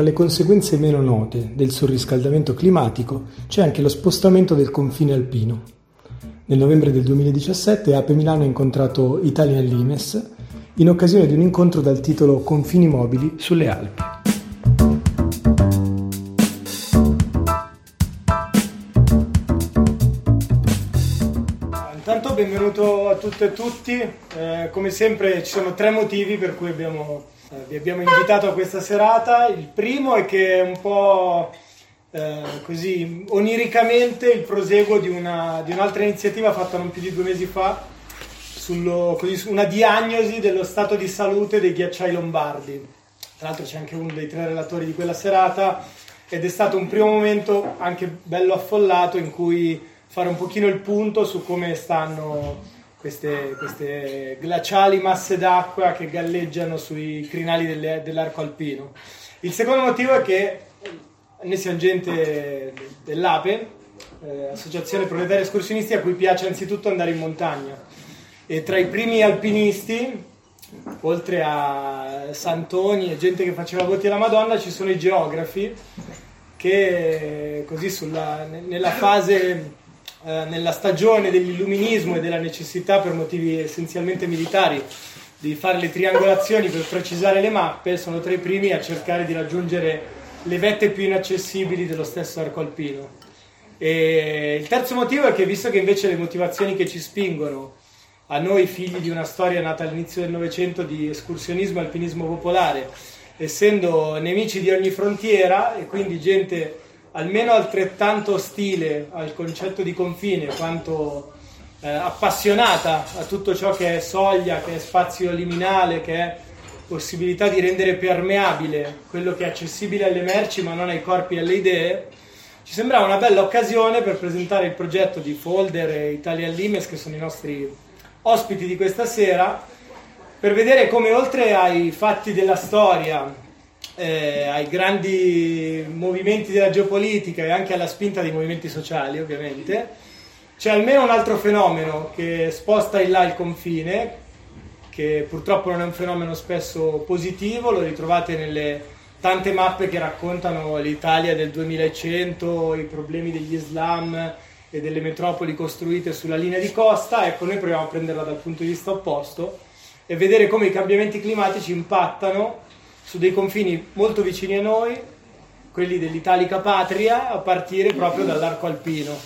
tra le conseguenze meno note del surriscaldamento climatico c'è anche lo spostamento del confine alpino. Nel novembre del 2017 Ape Milano ha incontrato Italian Limes in occasione di un incontro dal titolo Confini mobili sulle Alpi. Intanto benvenuto a tutte e tutti, eh, come sempre ci sono tre motivi per cui abbiamo eh, vi abbiamo invitato a questa serata. Il primo è che è un po' eh, così oniricamente il proseguo di, una, di, un'altra iniziativa fatta non più di due mesi fa, sullo, così, una diagnosi dello stato di salute dei ghiacciai lombardi. Tra l'altro c'è anche uno dei tre relatori di quella serata ed è stato un primo momento anche bello affollato in cui fare un pochino il punto su come stanno queste, queste, glaciali masse d'acqua che galleggiano sui crinali delle, dell'arco alpino. Il secondo motivo è che noi siamo gente dell'APE, eh, Associazione Proletaria Escursionisti, a cui piace anzitutto andare in montagna. E tra i primi alpinisti, oltre a Santoni e gente che faceva voti alla Madonna, ci sono i geografi che così sulla, nella fase eh, nella stagione dell'illuminismo e della necessità per motivi essenzialmente militari di fare le triangolazioni per precisare le mappe, sono tra i primi a cercare di raggiungere le vette più inaccessibili dello stesso arco alpino. E il terzo motivo è che visto che invece le motivazioni che ci spingono a noi figli di una storia nata all'inizio del Novecento di escursionismo e alpinismo popolare, essendo nemici di ogni frontiera e quindi gente almeno altrettanto ostile al concetto di confine quanto eh, appassionata a tutto ciò che è soglia, che è spazio liminale, che è possibilità di rendere permeabile quello che è accessibile alle merci ma non ai corpi e alle idee, ci sembrava una bella occasione per presentare il progetto di Folder e Italian Limes, che sono i nostri ospiti di questa sera, per vedere come oltre ai fatti della storia, eh, ai grandi movimenti della geopolitica e anche alla spinta dei movimenti sociali, ovviamente, c'è almeno un altro fenomeno che sposta in là il confine, che purtroppo non è un fenomeno spesso positivo, lo ritrovate nelle tante mappe che raccontano l'Italia del 2100, i problemi degli Islam e delle metropoli costruite sulla linea di costa. Ecco, noi proviamo a prenderla dal punto di vista opposto e vedere come i cambiamenti climatici impattano su dei confini molto vicini a noi, quelli dell'Italica Patria, a partire proprio dall'arco alpino.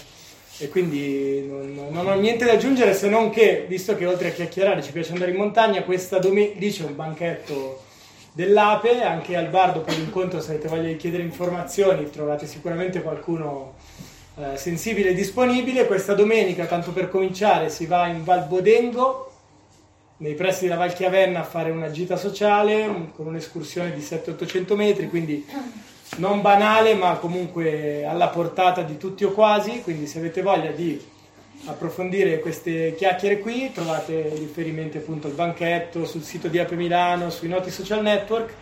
E quindi non, non, ho niente da aggiungere se non che, visto che oltre a chiacchierare ci piace andare in montagna, questa domenica lì c'è un banchetto dell'Ape, anche al bar dopo l'incontro se avete voglia di chiedere informazioni trovate sicuramente qualcuno eh, sensibile e disponibile. Questa domenica, tanto per cominciare, si va in Val Bodengo, nei pressi della Val Chiavenna a fare una gita sociale con un'escursione di 700-800 metri, quindi non banale ma comunque alla portata di tutti o quasi, quindi se avete voglia di approfondire queste chiacchiere qui trovate riferimenti appunto al banchetto, sul sito di Ape Milano, sui noti social network.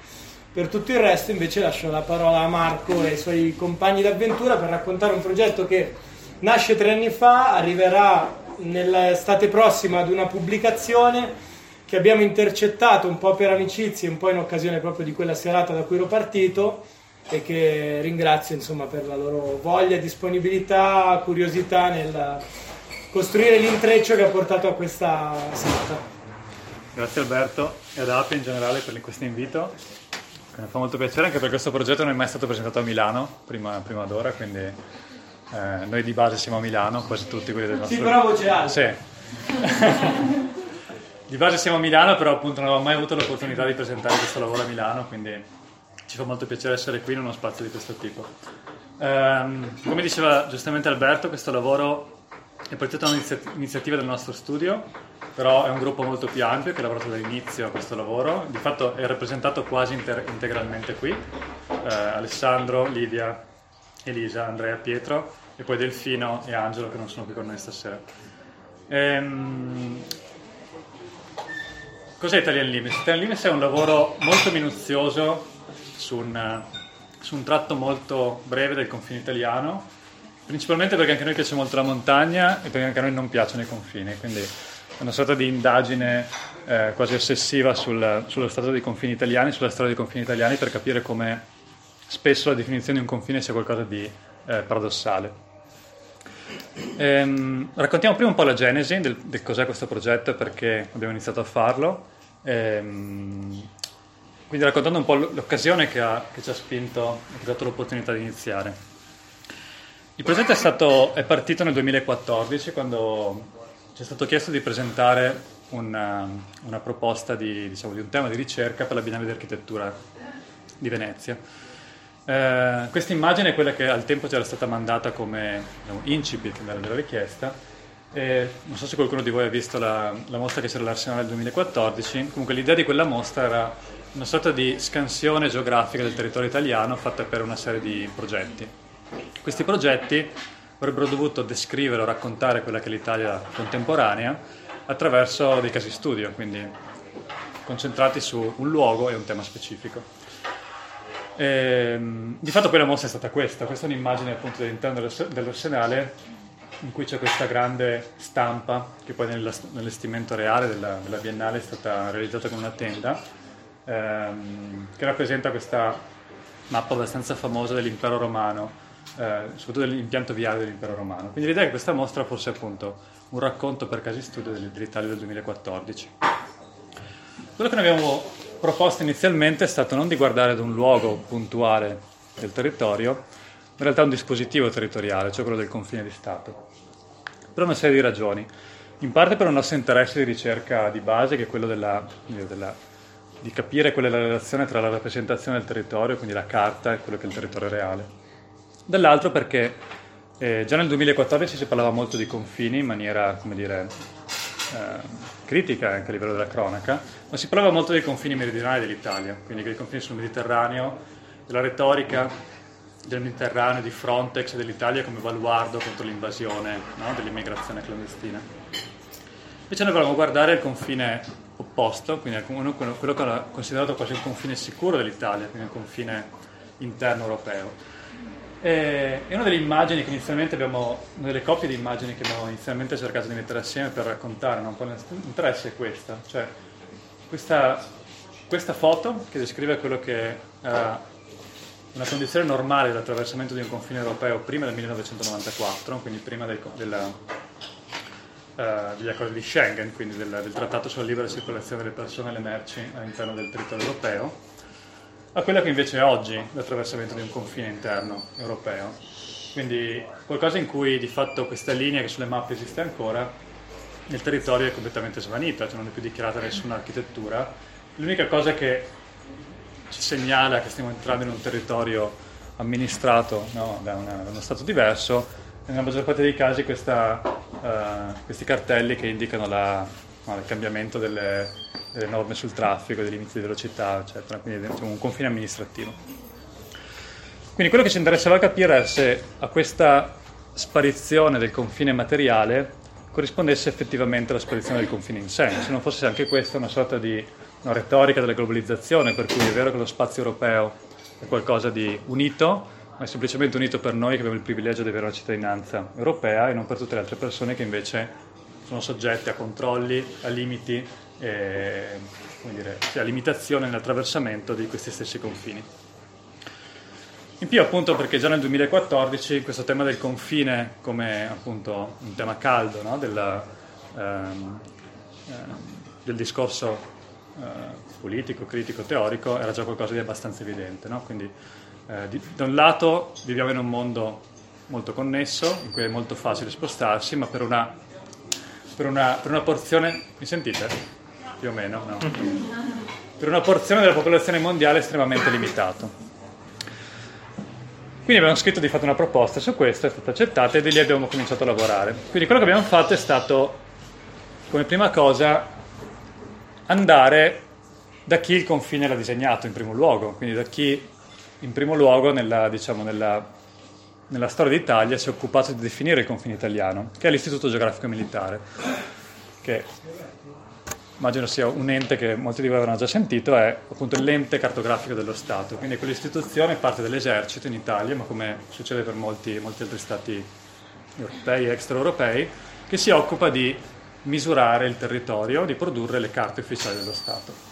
Per tutto il resto invece lascio la parola a Marco e ai suoi compagni d'avventura per raccontare un progetto che nasce tre anni fa, arriverà nell'estate prossima ad una pubblicazione che abbiamo intercettato un po' per amicizia, un po' in occasione proprio di quella serata da cui ero partito e che ringrazio insomma, per la loro voglia, disponibilità, curiosità nel costruire l'intreccio che ha portato a questa serata. Grazie Alberto e ad Ape in generale per questo invito. Mi fa molto piacere anche perché questo progetto non è mai stato presentato a Milano prima, prima d'ora, quindi eh, noi di base siamo a Milano, quasi tutti quelli del nostro... Sì, però voce alta. Sì. di base siamo a Milano, però appunto non avevo mai avuto l'opportunità di presentare questo lavoro a Milano, quindi ci fa molto piacere essere qui in uno spazio di questo tipo. Um, come diceva giustamente Alberto, questo lavoro è partito da un'iniziativa del nostro studio, però è un gruppo molto più ampio che ha lavorato dall'inizio a questo lavoro, di fatto è rappresentato quasi inter- integralmente qui, uh, Alessandro, Livia, Elisa, Andrea, Pietro e poi Delfino e Angelo che non sono qui con noi stasera. Ehm, cos'è Italian Limits? Italian Limits è un lavoro molto minuzioso su un, su un tratto molto breve del confine italiano, principalmente perché anche a noi piace molto la montagna e perché anche a noi non piacciono i confini, quindi è una sorta di indagine eh, quasi ossessiva sul, sullo stato dei confini italiani, sulla storia dei confini italiani per capire come spesso la definizione di un confine sia qualcosa di eh, paradossale. Ehm, raccontiamo prima un po' la genesi del, del cos'è questo progetto e perché abbiamo iniziato a farlo. Ehm, quindi raccontando un po' l'occasione che, ha, che ci ha spinto che ha dato l'opportunità di iniziare. Il progetto è, stato, è partito nel 2014 quando ci è stato chiesto di presentare una, una proposta di, diciamo, di, un tema di ricerca per la Biennale di Architettura di Venezia. Eh, questa immagine è quella che al tempo ci era stata mandata come diciamo, incipit della richiesta. E non so se qualcuno di voi ha visto la, la mostra che c'era all'Arsenale del 2014, comunque l'idea di quella mostra era una sorta di scansione geografica del territorio italiano fatta per una serie di progetti. Questi progetti avrebbero dovuto descrivere o raccontare quella che è l'Italia contemporanea attraverso dei casi studio, quindi concentrati su un luogo e un tema specifico. Ehm, di fatto poi la mostra è stata questa, questa è un'immagine appunto dell'interno dell'arsenale in cui c'è questa grande stampa che poi nell'estimento reale della, della Biennale è stata realizzata con una tenda ehm, che rappresenta questa mappa abbastanza famosa dell'impero romano eh, soprattutto dell'impianto viario dell'impero romano. Quindi l'idea è che questa mostra fosse appunto un racconto per casi studio dell'Italia del 2014. Quello che noi abbiamo proposto inizialmente è stato non di guardare ad un luogo puntuale del territorio, ma in realtà un dispositivo territoriale, cioè quello del confine di Stato, per una serie di ragioni. In parte per un nostro interesse di ricerca di base, che è quello della, della, di capire qual è la relazione tra la rappresentazione del territorio, quindi la carta, e quello che è il territorio reale dall'altro perché eh, già nel 2014 si parlava molto di confini in maniera, come dire, eh, critica anche a livello della cronaca, ma si parlava molto dei confini meridionali dell'Italia, quindi dei confini sul Mediterraneo, della retorica del Mediterraneo, di Frontex e dell'Italia come baluardo contro l'invasione no, dell'immigrazione clandestina. Invece noi volevamo guardare il confine opposto, quindi quello che era considerato quasi il confine sicuro dell'Italia, quindi il confine interno europeo e una delle immagini che inizialmente abbiamo, una delle coppie di immagini che abbiamo inizialmente cercato di mettere assieme per raccontare no? un po' l'interesse è questa, cioè questa, questa, foto che descrive quello che era una condizione normale dell'attraversamento di un confine europeo prima del 1994, quindi prima del, della, uh, degli accordi di Schengen, quindi del, del trattato sulla libera circolazione delle persone e le merci all'interno del territorio europeo a quella che invece è oggi l'attraversamento di un confine interno europeo. Quindi qualcosa in cui di fatto questa linea che sulle mappe esiste ancora, nel territorio è completamente svanita, cioè non è più dichiarata nessuna architettura. L'unica cosa che ci segnala che stiamo entrando in un territorio amministrato no, da, una, da, uno Stato diverso, nella maggior parte dei casi questa, uh, questi cartelli che indicano la, il cambiamento delle, delle, norme sul traffico, dei limiti di velocità, eccetera, quindi diciamo, un confine amministrativo. Quindi quello che ci interessava capire è se a questa sparizione del confine materiale corrispondesse effettivamente alla sparizione del confine in sé, se non fosse anche questa una sorta di una retorica della globalizzazione, per cui è vero che lo spazio europeo è qualcosa di unito, ma è semplicemente unito per noi che abbiamo il privilegio di avere una cittadinanza europea e non per tutte le altre persone che invece sono soggetti a controlli, a limiti, e, dire, a limitazioni nell'attraversamento di questi stessi confini. In più appunto perché già nel 2014 questo tema del confine come appunto un tema caldo no? Della, ehm, eh, del discorso eh, politico, critico, teorico era già qualcosa di abbastanza evidente. No? Quindi eh, di, da un lato viviamo in un mondo molto connesso in cui è molto facile spostarsi, ma per una per una, per una porzione, mi sentite? Più o meno, no? Per una porzione della popolazione mondiale estremamente limitato. Quindi abbiamo scritto di fatto una proposta su questo, è stata accettata e di lì abbiamo cominciato a lavorare. Quindi quello che abbiamo fatto è stato, come prima cosa, andare da chi il confine l'ha disegnato in primo luogo, quindi da chi in primo luogo nella, diciamo, nella nella storia d'Italia si è occupato di definire il confine italiano, che è l'Istituto Geografico Militare, che immagino sia un ente che molti di voi avranno già sentito, è appunto l'ente cartografico dello Stato, quindi quell'istituzione parte dell'esercito in Italia, ma come succede per molti, molti altri stati europei e extraeuropei, che si occupa di misurare il territorio, di produrre le carte ufficiali dello Stato.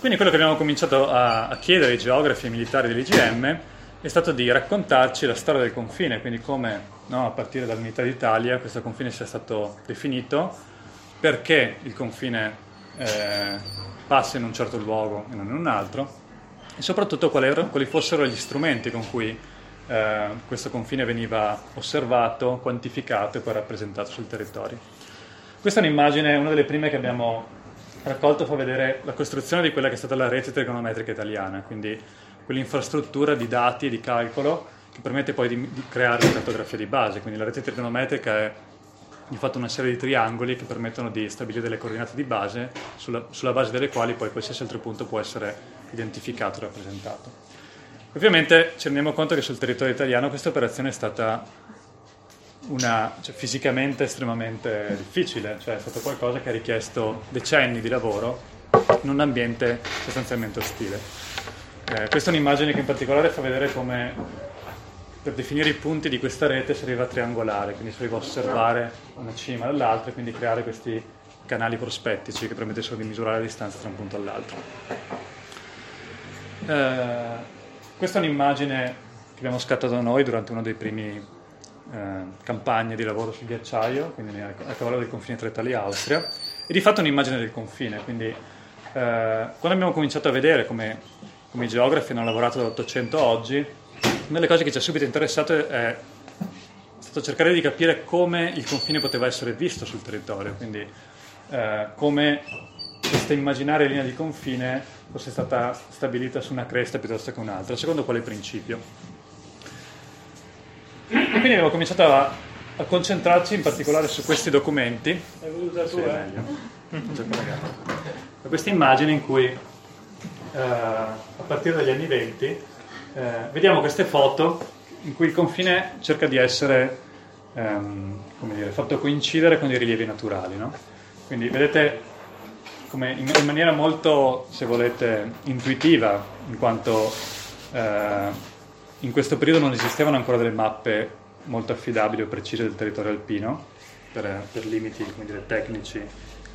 Quindi quello che abbiamo cominciato a, a chiedere ai geografi e militari dell'IGM è stato di raccontarci la storia del confine, quindi come no, a partire dall'unità d'Italia questo confine sia stato definito, perché il confine eh, passa in un certo luogo e non in un altro, e soprattutto quali, erano, quali fossero gli strumenti con cui eh, questo confine veniva osservato, quantificato e poi rappresentato sul territorio. Questa è un'immagine, una delle prime che abbiamo raccolto, fa vedere la costruzione di quella che è stata la rete trigonometrica italiana, quindi quell'infrastruttura di dati e di calcolo che permette poi di, di creare la cartografia di base. Quindi la rete trigonometrica è di fatto una serie di triangoli che permettono di stabilire delle coordinate di base sulla, sulla base delle quali poi qualsiasi altro punto può essere identificato e rappresentato. Ovviamente ci rendiamo conto che sul territorio italiano questa operazione è stata una, cioè, fisicamente estremamente difficile, cioè è stato qualcosa che ha richiesto decenni di lavoro in un ambiente sostanzialmente ostile. Eh, questa è un'immagine che in particolare fa vedere come per definire i punti di questa rete si arriva a triangolare, quindi si arriva a osservare una cima dall'altra e quindi creare questi canali prospettici che permettessero di misurare la distanza tra un punto e l'altro. Eh, questa è un'immagine che abbiamo scattato noi durante una delle prime eh, campagne di lavoro sul ghiacciaio, quindi a, cavallo del confine tra Italia e Austria, e di fatto un'immagine del confine. Quindi eh, quando abbiamo cominciato a vedere come, come i geografi hanno lavorato dall'Ottocento a oggi, una delle cose che ci ha subito interessato è stato cercare di capire come il confine poteva essere visto sul territorio, quindi eh, come questa immaginaria linea di confine fosse stata stabilita su una cresta piuttosto che un'altra, secondo quale principio. E quindi abbiamo cominciato a, a concentrarci in particolare su questi documenti. Hai voluto tu, eh? Da queste immagini in cui eh, a partire dagli anni 20 eh, vediamo queste foto in cui il confine cerca di essere ehm, dire, fatto coincidere con i rilievi naturali. No? Quindi vedete come in, in, maniera molto, se volete, intuitiva, in quanto eh, in questo periodo non esistevano ancora delle mappe molto affidabili o precise del territorio alpino, per, per limiti dire, tecnici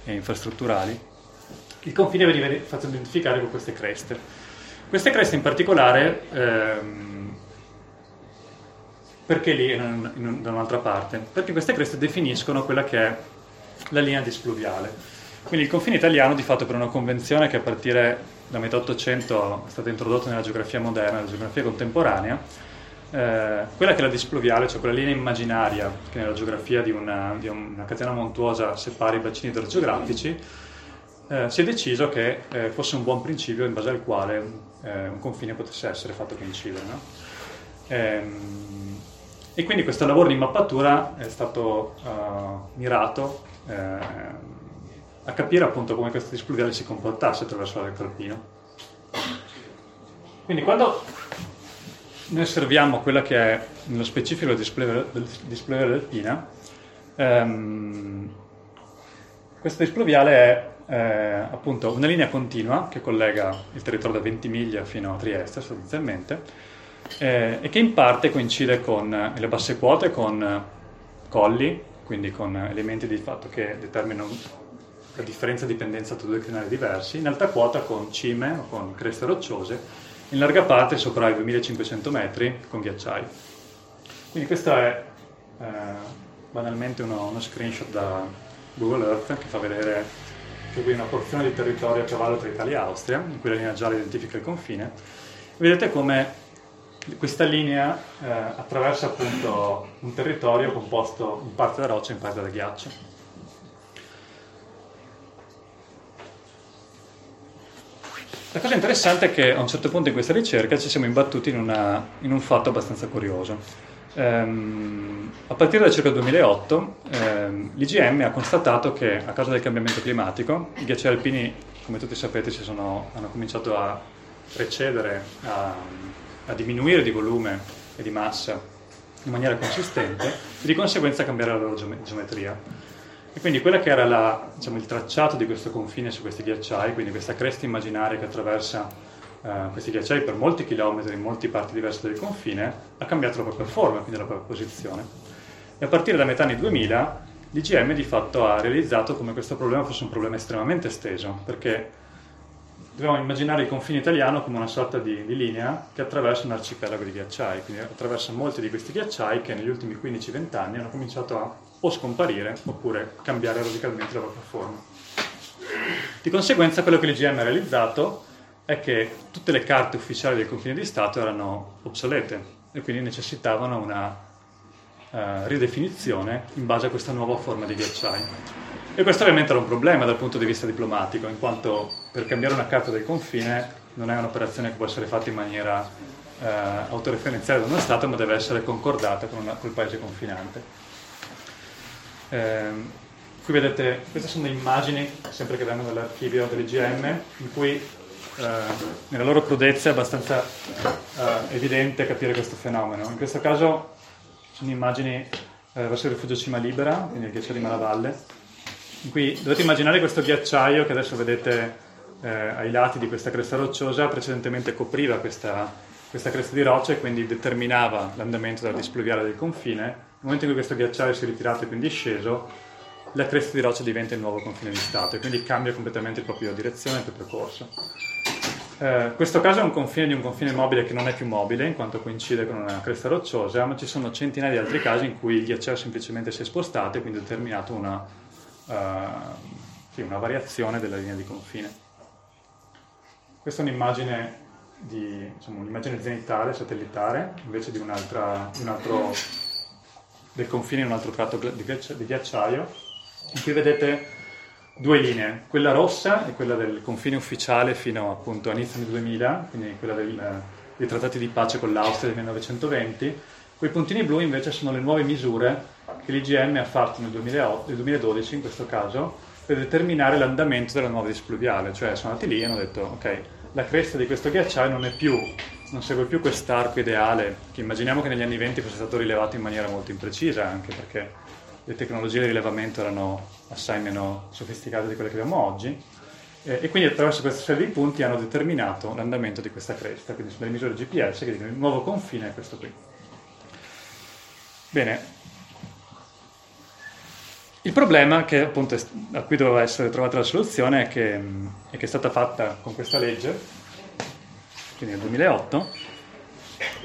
e infrastrutturali. Il confine veniva fatto identificare con queste creste. Queste creste in particolare, ehm, perché lì e non da un'altra parte? Perché queste creste definiscono quella che è la linea displuviale quindi il confine italiano di fatto per una convenzione che a partire da metà 800 è stata introdotta nella geografia moderna, nella geografia contemporanea, eh, quella che è la displuviale, cioè quella linea immaginaria che nella geografia di una, di una catena montuosa separa i bacini idrogeografici, eh, si è deciso che eh, fosse un buon principio in base al quale eh, un confine potesse essere fatto coincidere. No? Ehm, e quindi questo lavoro di mappatura è stato uh, mirato eh, a capire appunto come questo displuviale si comportasse attraverso l'arco alpino. Quindi quando noi osserviamo quella che è nello specifico la displuviale alpina, ehm, questa displuviale è eh, appunto una linea continua che collega il territorio da 20 miglia fino a Trieste sostanzialmente eh, e che in parte coincide con le basse quote con colli, quindi con elementi di fatto che determinano la differenza di pendenza tra due crinali diversi, in alta quota con cime o con creste rocciose, in larga parte sopra i 2500 metri con ghiacciai. Quindi questo è eh, banalmente uno, uno, screenshot da Google Earth che fa vedere che qui una porzione di territorio a cavallo tra Italia e Austria, in cui la linea gialla identifica il confine. Vedete come questa linea eh, attraversa appunto un territorio composto in parte da roccia e in parte da ghiaccio. La cosa interessante è che a un certo punto in questa ricerca ci siamo imbattuti in, una, in un fatto abbastanza curioso. Um, a partire da circa il 2008 um, l'IGM ha constatato che a causa del cambiamento climatico i ghiacciai alpini, come tutti sapete, sono, hanno cominciato a recedere, a, a diminuire di volume e di massa in maniera consistente e di conseguenza a cambiare la loro geometria. E quindi quello che era la, diciamo, il tracciato di questo confine su questi ghiacciai, quindi questa cresta immaginaria che attraversa uh, questi ghiacciai per molti chilometri in molte parti diverse del confine, ha cambiato la propria forma, quindi la propria posizione. E a partire da metà anni 2000 l'IGM di fatto ha realizzato come questo problema fosse un problema estremamente esteso, perché dobbiamo immaginare il confine italiano come una sorta di, di, linea che attraversa un arcipelago di ghiacciai, quindi attraversa molti di questi ghiacciai che negli ultimi 15-20 anni hanno cominciato a o scomparire oppure cambiare radicalmente la propria forma. Di conseguenza quello che l'IGM ha realizzato è che tutte le carte ufficiali del confine di Stato erano obsolete e quindi necessitavano una uh, ridefinizione in base a questa nuova forma di ghiacciai. E questo ovviamente era un problema dal punto di vista diplomatico, in quanto per cambiare una carta del confine non è un'operazione che può essere fatta in maniera eh, autoreferenziale da uno Stato, ma deve essere concordata con, una, con il paese confinante. Eh, qui vedete, queste sono delle immagini, sempre che vengono dall'archivio dell'IGM, in cui nella loro crudezza è abbastanza eh, evidente capire questo fenomeno. In questo caso sono immagini eh, verso il rifugio Cima Libera, quindi il ghiacciaio di Malavalle, in cui dovete immaginare questo ghiacciaio che adesso vedete eh, ai lati di questa cresta rocciosa, precedentemente copriva questa, questa cresta di roccia e quindi determinava l'andamento della displuviale del confine. Nel momento in cui questo ghiacciaio si è ritirato e quindi è sceso, la cresta di roccia diventa il nuovo confine di Stato e quindi cambia completamente la propria direzione e il proprio percorso. Eh, questo caso è un confine di un confine mobile che non è più mobile in quanto coincide con una cresta rocciosa, ma ci sono centinaia di altri casi in cui il ghiacciaio semplicemente si è spostato e quindi ha determinato una uh, sì, una variazione della linea di confine. Questa è un'immagine, di, insomma, un'immagine zenitale, satellitare, invece di, un altro, del confine in un altro tratto di ghiacciaio, cui vedete due linee, quella rossa è quella del confine ufficiale fino appunto a del 2000, quindi quella del, dei trattati di pace con l'Austria del 1920, quei puntini blu invece sono le nuove misure che l'IGM ha fatto nel, 2008, nel 2012 in questo caso per determinare l'andamento della nuova displuviale, cioè sono andati lì e hanno detto ok, la cresta di questo ghiacciaio non, più, non segue più quest'arco ideale, che immaginiamo che negli anni 20 fosse stato rilevato in maniera molto imprecisa, anche perché le tecnologie di rilevamento erano assai meno sofisticate di quelle che abbiamo oggi, eh, e quindi attraverso questa serie di punti hanno determinato l'andamento di questa cresta, quindi sono delle misure GPS che dicono il nuovo confine è questo qui. Bene, il problema che, appunto, a cui doveva essere trovata la soluzione è che, è che è stata fatta con questa legge, quindi nel 2008,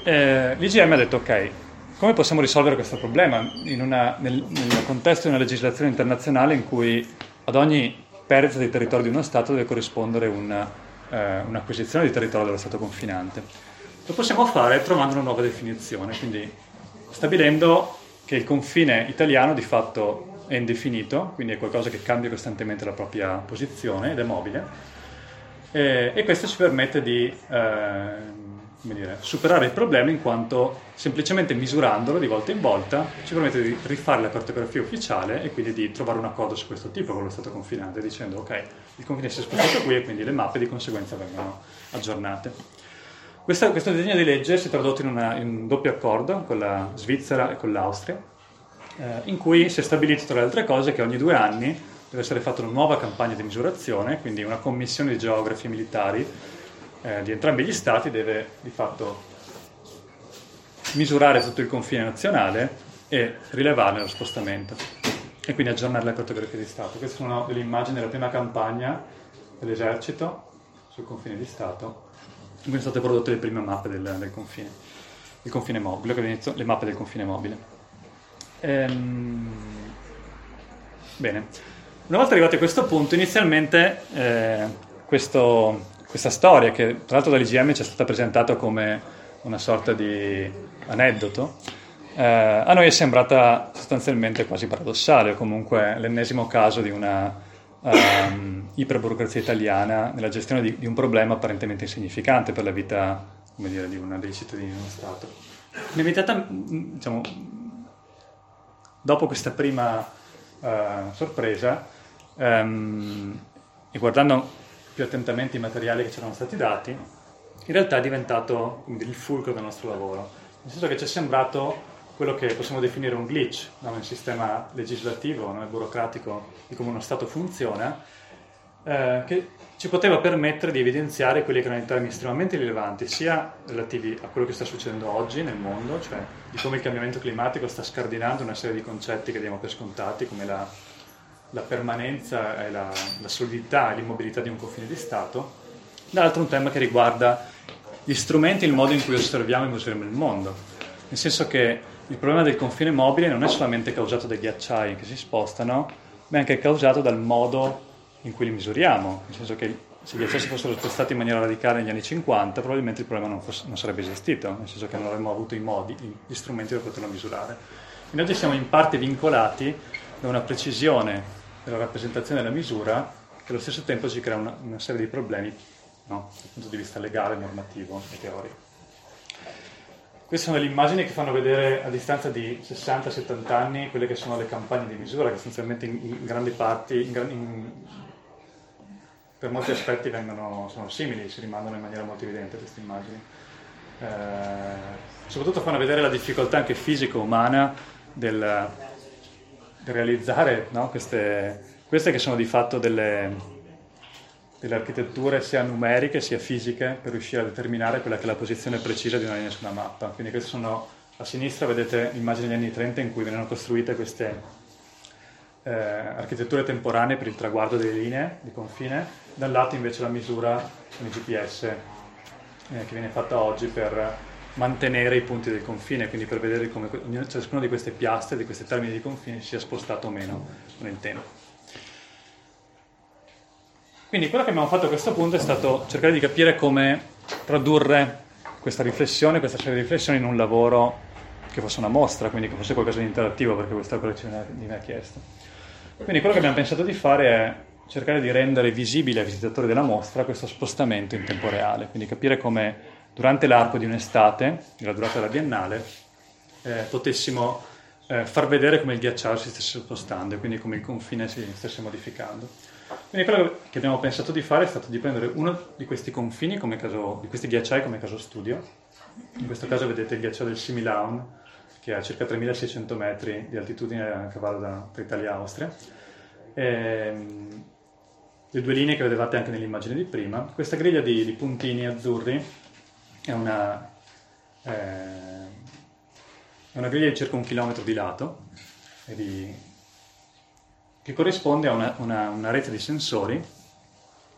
eh, l'IGM ha detto ok, come possiamo risolvere questo problema una, nel, nel, contesto di una legislazione internazionale in cui ad ogni perdita di territorio di uno Stato deve corrispondere una, eh, un'acquisizione di territorio dello Stato confinante? Lo possiamo fare trovando una nuova definizione, quindi stabilendo che il confine italiano di fatto è indefinito, quindi è qualcosa che cambia costantemente la propria posizione ed è mobile, e, e questo ci permette di eh, dire, superare il problema in quanto semplicemente misurandolo di volta in volta ci permette di rifare la cartografia ufficiale e quindi di trovare un accordo su questo tipo con lo Stato confinante, dicendo ok, il confine si è spostato qui e quindi le mappe di conseguenza vengono aggiornate. Questa, questo disegno di legge si è tradotto in, una, in un doppio accordo con la Svizzera e con l'Austria, eh, in cui si è stabilito tra le altre cose che ogni due anni deve essere fatta una nuova campagna di misurazione, quindi una commissione di geografi militari eh, di entrambi gli stati deve di fatto misurare tutto il confine nazionale e rilevarne lo spostamento e quindi aggiornare la cartografia di Stato. Queste sono delle immagini della prima campagna dell'esercito sul confine di Stato, in cui sono state prodotte le prime mappe del, del confine, il confine mobile, le mappe del confine mobile. Ehm, bene, una volta arrivati a questo punto, inizialmente eh, questo, questa storia, che tra l'altro dall'IGM ci è stata presentata come una sorta di aneddoto, eh, a noi è sembrata sostanzialmente quasi paradossale, o comunque l'ennesimo caso di una um, iperburocrazia italiana nella gestione di, di, un problema apparentemente insignificante per la vita dire, di uno dei cittadini di uno Stato. Mi è invitata, diciamo, dopo questa prima uh, sorpresa um, e guardando più attentamente i materiali che ci erano stati dati, in realtà è diventato il fulcro del nostro lavoro, nel senso che ci è sembrato quello che possiamo definire un glitch no? nel sistema legislativo, nel burocratico di come uno Stato funziona, eh, che ci poteva permettere di evidenziare quelli che erano i temi estremamente rilevanti, sia relativi a quello che sta succedendo oggi nel mondo, cioè di come il cambiamento climatico sta scardinando una serie di concetti che diamo per scontati, come la, la permanenza e la, la solidità e l'immobilità di un confine di Stato, dall'altro un tema che riguarda gli strumenti e il modo in cui osserviamo i musei nel mondo. Nel senso che il problema del confine mobile non è solamente causato dai ghiacciai che si spostano, ma è anche causato dal modo in cui li misuriamo. Nel senso che se gli si fossero spostati in maniera radicale negli anni 50, probabilmente il problema non, fosse, non sarebbe esistito, nel senso che non avremmo avuto i modi, gli strumenti per poterlo misurare. Quindi oggi siamo in parte vincolati da una precisione della rappresentazione della misura che allo stesso tempo ci crea una, una serie di problemi no? dal punto di vista legale, normativo e teorico. Queste sono delle immagini che fanno vedere a distanza di 60-70 anni quelle che sono le campagne di misura che essenzialmente in, in grandi parti, in, in, per molti aspetti vengono, sono simili, si rimandano in maniera molto evidente queste immagini. Eh, soprattutto fanno vedere la difficoltà anche fisico-umana del realizzare no? queste, queste che sono di fatto delle, delle architetture sia numeriche sia fisiche per riuscire a determinare quella che è la posizione precisa di una linea su una mappa. Quindi queste sono a sinistra vedete l'immagine degli anni 30 in cui venivano costruite queste eh, architetture temporanee per il traguardo delle linee di confine, dal lato invece la misura con i GPS eh, che viene fatta oggi per mantenere i punti del confine, quindi per vedere come ciascuna di queste piastre, di questi termini di confine sia spostato o meno nel tempo. Quindi quello che abbiamo fatto a questo punto è stato cercare di capire come tradurre questa riflessione, questa serie di riflessioni in un lavoro che fosse una mostra, quindi che fosse qualcosa di interattivo, perché questa collezione mi ha chiesto. Quindi quello che abbiamo pensato di fare è cercare di rendere visibile ai visitatori della mostra questo spostamento in tempo reale, quindi capire come durante l'arco di un'estate, la durata della biennale, eh, potessimo eh, far vedere come il ghiacciaio si stesse spostando e quindi come il confine si stesse modificando. Quindi quello che abbiamo pensato di fare è stato di prendere uno di questi confini, caso, di questi ghiacciai come caso studio. In questo caso vedete il ghiacciaio del Similaun, che ha circa 3600 metri di altitudine a cavallo tra Italia e Austria. Ehm, le due linee che vedevate anche nell'immagine di prima. Questa griglia di, di puntini azzurri è una, eh, è una griglia di circa un chilometro di lato e di che corrisponde a una, una, una rete di sensori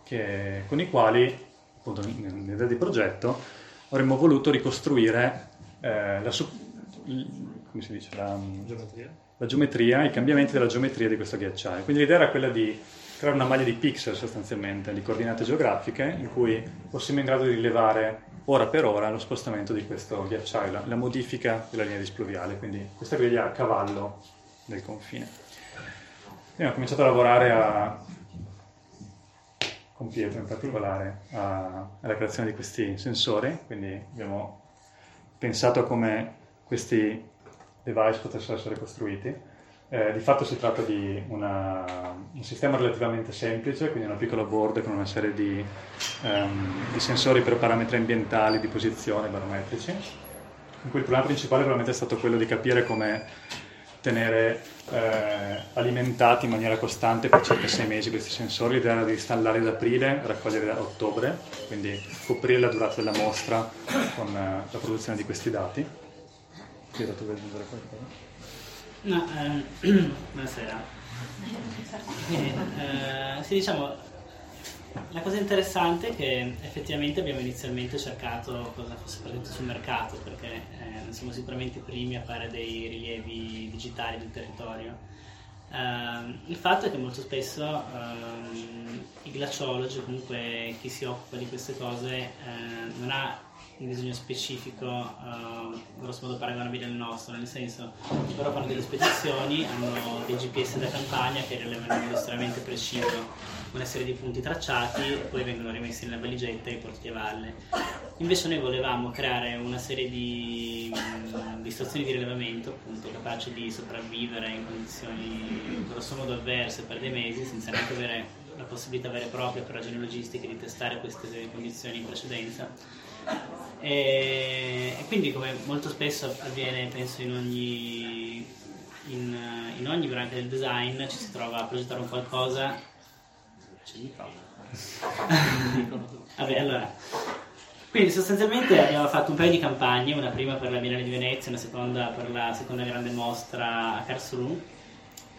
che, con i quali, appunto, nell'idea di progetto, avremmo voluto ricostruire eh, la, come si dice, la, geometria. la, geometria. i cambiamenti della geometria di questo ghiacciaio. Quindi l'idea era quella di creare una maglia di pixel sostanzialmente, di coordinate geografiche, in cui fossimo in grado di rilevare ora per ora lo spostamento di questo ghiacciaio, la, la modifica della linea displuviale, quindi questa griglia a cavallo del confine. Ho cominciato a lavorare a, con Pietro in particolare a, alla creazione di questi sensori, quindi abbiamo pensato come questi device potessero essere costruiti. Eh, di fatto si tratta di una, un sistema relativamente semplice, quindi una piccola board con una serie di, um, di sensori per parametri ambientali, di posizione, barometrici, in cui il problema principale probabilmente è stato quello di capire come tenere eh, alimentati in maniera costante per circa sei mesi questi sensori. L'idea era di installare ad aprile, raccogliere a ottobre, quindi coprire la durata della mostra con eh, la produzione di questi dati. Chiedo, tu vuoi aggiungere qualcosa? No, eh, buonasera. Eh, sì, diciamo, la cosa interessante è che effettivamente abbiamo inizialmente cercato cosa fosse presente sul mercato, perché eh, siamo sicuramente i primi a fare dei rilievi digitali del territorio. Uh, il fatto è che molto spesso uh, i glaciologi, comunque chi si occupa di queste cose, uh, non ha un disegno specifico uh, grosso modo paragonabile al nostro, nel senso loro fanno delle spedizioni, hanno dei GPS da campagna che rilevano in modo estremamente preciso una serie di punti tracciati poi vengono rimessi nella valigetta e portati a valle. Invece noi volevamo creare una serie di, di stazioni di rilevamento appunto capaci di sopravvivere in condizioni grosso modo avverse per dei mesi senza neanche avere la possibilità vera e propria per ragioni logistiche di testare queste condizioni in precedenza e, e quindi come molto spesso avviene penso in ogni in, in, ogni variante del design ci si trova a progettare un qualcosa. C'è il microfono. Vabbè allora. Quindi sostanzialmente abbiamo fatto un paio di campagne una prima per la Biennale di Venezia una seconda per la seconda grande mostra a Karlsruhe.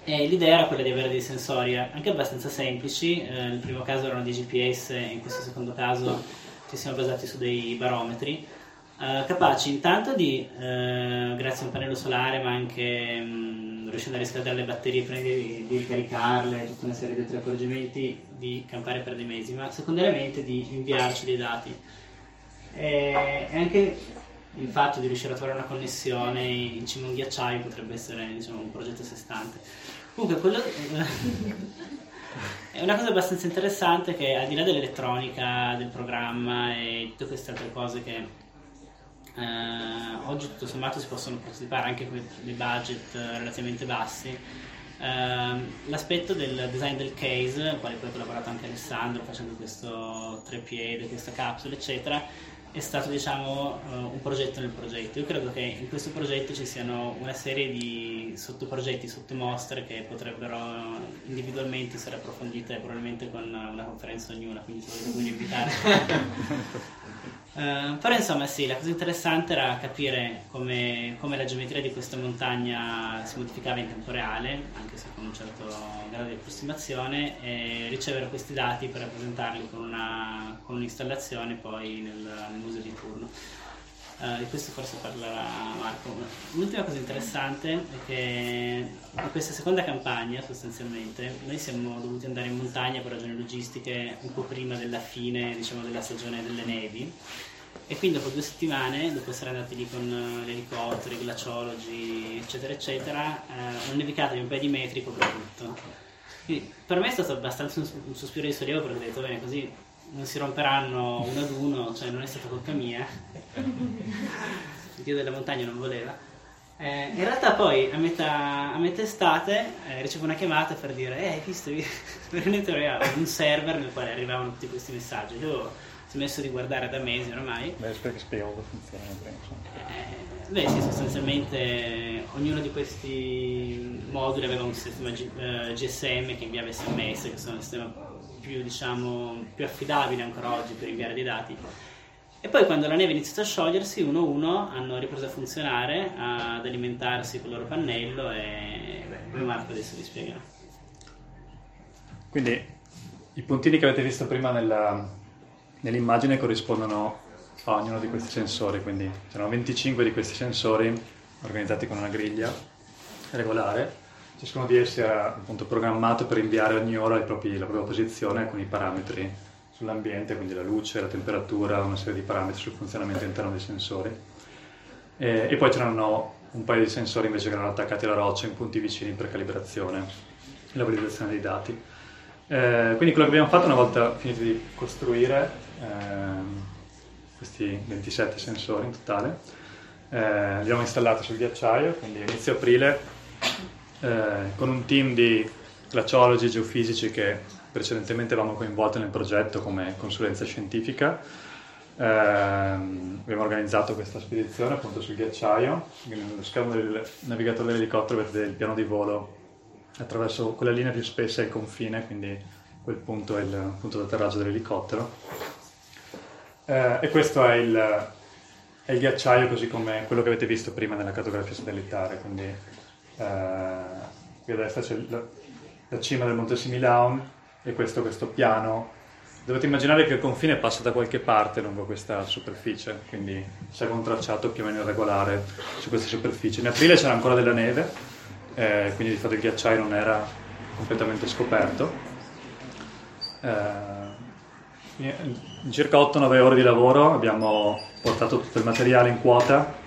E l'idea era quella di avere dei sensori anche abbastanza semplici, eh, nel primo caso erano dei GPS, in questo secondo caso ci siamo basati su dei barometri, eh, capaci intanto di, eh, grazie a un pannello solare, ma anche mh, riuscendo a riscaldare le batterie prima di, di ricaricarle, tutta una serie di altri accorgimenti, di campare per dei mesi, ma secondariamente di inviarci dei dati. E, e anche il fatto di riuscire a trovare una connessione in cima a un ghiacciaio potrebbe essere diciamo, un progetto a sé stante. Comunque, quello è una cosa abbastanza interessante che al di là dell'elettronica, del programma e tutte queste altre cose che eh, oggi tutto sommato si possono partecipare anche con dei budget relativamente bassi, eh, l'aspetto del design del case, al quale poi ha collaborato anche Alessandro facendo questo trepiede, questa capsula, eccetera, è stato diciamo uh, un progetto nel progetto. Io credo che in questo progetto ci siano una serie di sottoprogetti, sottomostre che potrebbero individualmente essere approfondite probabilmente con una conferenza ognuna, quindi se volete invitare. uh, però insomma sì, la cosa interessante era capire come, come, la geometria di questa montagna si modificava in tempo reale, anche se con un certo grado di approssimazione, e ricevere questi dati per rappresentarli con, una, con un'installazione poi nel, nel museo di turno. Uh, di questo forse parlerà Marco. L'ultima cosa interessante è che in questa seconda campagna sostanzialmente noi siamo dovuti andare in montagna per ragioni logistiche un po' prima della fine diciamo, della stagione delle nevi e quindi dopo due settimane, dopo essere andati lì con gli elicotteri, i glaciologi eccetera eccetera, uh, una nevicata di un paio di metri copre tutto. Quindi per me è stato abbastanza un, un sospiro di sollievo perché ho detto bene così non si romperanno uno ad uno, cioè non è stata colpa mia. Il dio della montagna non voleva. Eh, in realtà poi a metà, a metà estate eh, ricevo una chiamata per dire eh hai visto, veramente aveva un server nel quale arrivavano tutti questi messaggi. Io smesso di guardare da mesi ormai. Beh, spero che spiego come funziona, penso. Eh, beh sì, sostanzialmente ognuno di questi moduli aveva un sistema G- uh, GSM che inviava sms, che sono un sistema più, diciamo, più affidabile ancora oggi per inviare dei dati. E poi quando la neve ha iniziato a sciogliersi, uno a uno hanno ripreso a funzionare, ad alimentarsi con il loro pannello e beh, Marco adesso vi spiegherà. Quindi i puntini che avete visto prima nella, nell'immagine corrispondono a ognuno di questi sensori, quindi c'erano 25 di questi sensori organizzati con una griglia regolare ciascuno di essi era appunto programmato per inviare ogni ora propri, la propria posizione con i parametri sull'ambiente, quindi la luce, la temperatura, una serie di parametri sul funzionamento interno dei sensori. E, e poi c'erano un paio di sensori invece che erano attaccati alla roccia in punti vicini per calibrazione e la validazione dei dati. Eh, quindi quello che abbiamo fatto una volta finiti di costruire eh, questi 27 sensori in totale, eh, li abbiamo installati sul ghiacciaio, quindi inizio aprile eh, con un team di glaciologi e geofisici che precedentemente avevamo coinvolto nel progetto come consulenza scientifica. Eh, abbiamo organizzato questa spedizione appunto sul ghiacciaio, nello schermo del navigatore dell'elicottero vedete il piano di volo attraverso quella linea più spessa è il confine, quindi quel punto è il punto d'atterraggio dell'elicottero. Eh, e questo è il, è il, ghiacciaio così come quello che avete visto prima nella cartografia satellitare, quindi eh, qui a destra c'è la, la, cima del Monte Similaun e questo, questo piano. Dovete immaginare che il confine passa da qualche parte lungo questa superficie, quindi segue un tracciato più o meno irregolare su questa superficie. In aprile c'era ancora della neve, eh, quindi di fatto il ghiacciaio non era completamente scoperto. Eh, in circa 8-9 ore di lavoro abbiamo portato tutto il materiale in quota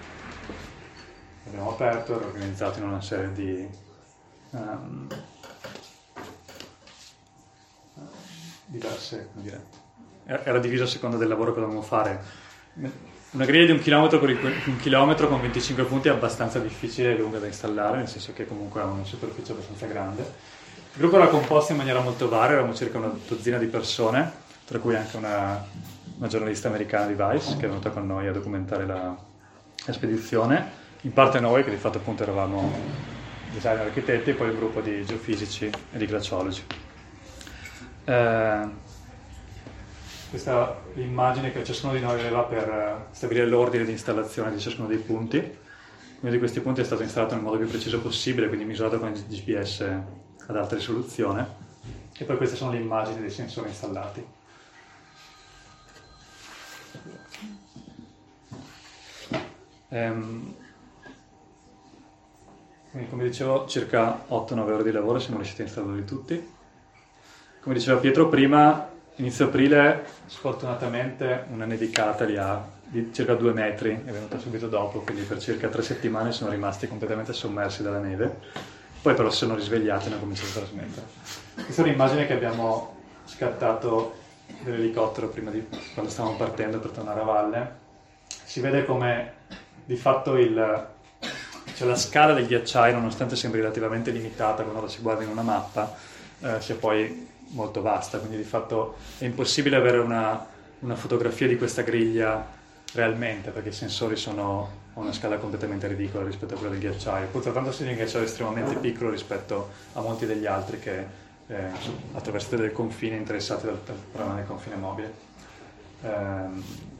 abbiamo aperto e organizzato in una serie di um, diverse, come dire, era diviso a seconda del lavoro che dovevamo fare. Una griglia di un chilometro, con un chilometro con 25 punti è abbastanza difficile e lunga da installare, nel senso che comunque ha una superficie abbastanza grande. Il gruppo era composto in maniera molto varia, eravamo circa una dozzina di persone, tra cui anche una, una giornalista americana di Vice che è venuta con noi a documentare la, la spedizione in parte noi, che di fatto appunto eravamo designer architetti, e poi un gruppo di geofisici e di glaciologi. Eh, questa è l'immagine che ciascuno di noi aveva per stabilire l'ordine di installazione di ciascuno dei punti. uno di questi punti è stato installato nel modo più preciso possibile, quindi misurato con il GPS ad alta risoluzione. E poi queste sono le immagini dei sensori installati. Ehm, quindi come dicevo circa 8-9 ore di lavoro siamo riusciti a installarli tutti. Come diceva Pietro prima, inizio aprile sfortunatamente una nevicata li ha di circa due metri, è venuta subito dopo, quindi per circa tre settimane sono rimasti completamente sommersi dalla neve, poi però si sono risvegliati e hanno cominciato a trasmettere. Questa è un'immagine che abbiamo scattato dell'elicottero prima di quando stavamo partendo per tornare a valle. Si vede come di fatto il, cioè la scala del ghiacciaio, nonostante sembri relativamente limitata quando la si guarda in una mappa, eh, sia poi molto vasta, quindi di fatto è impossibile avere una, una fotografia di questa griglia realmente, perché i sensori sono a una scala completamente ridicola rispetto a quella del ghiacciaio, pur trattandosi di un ghiacciaio estremamente piccolo rispetto a molti degli altri che eh, attraversate del confine interessati dal, problema del confine mobile. Eh,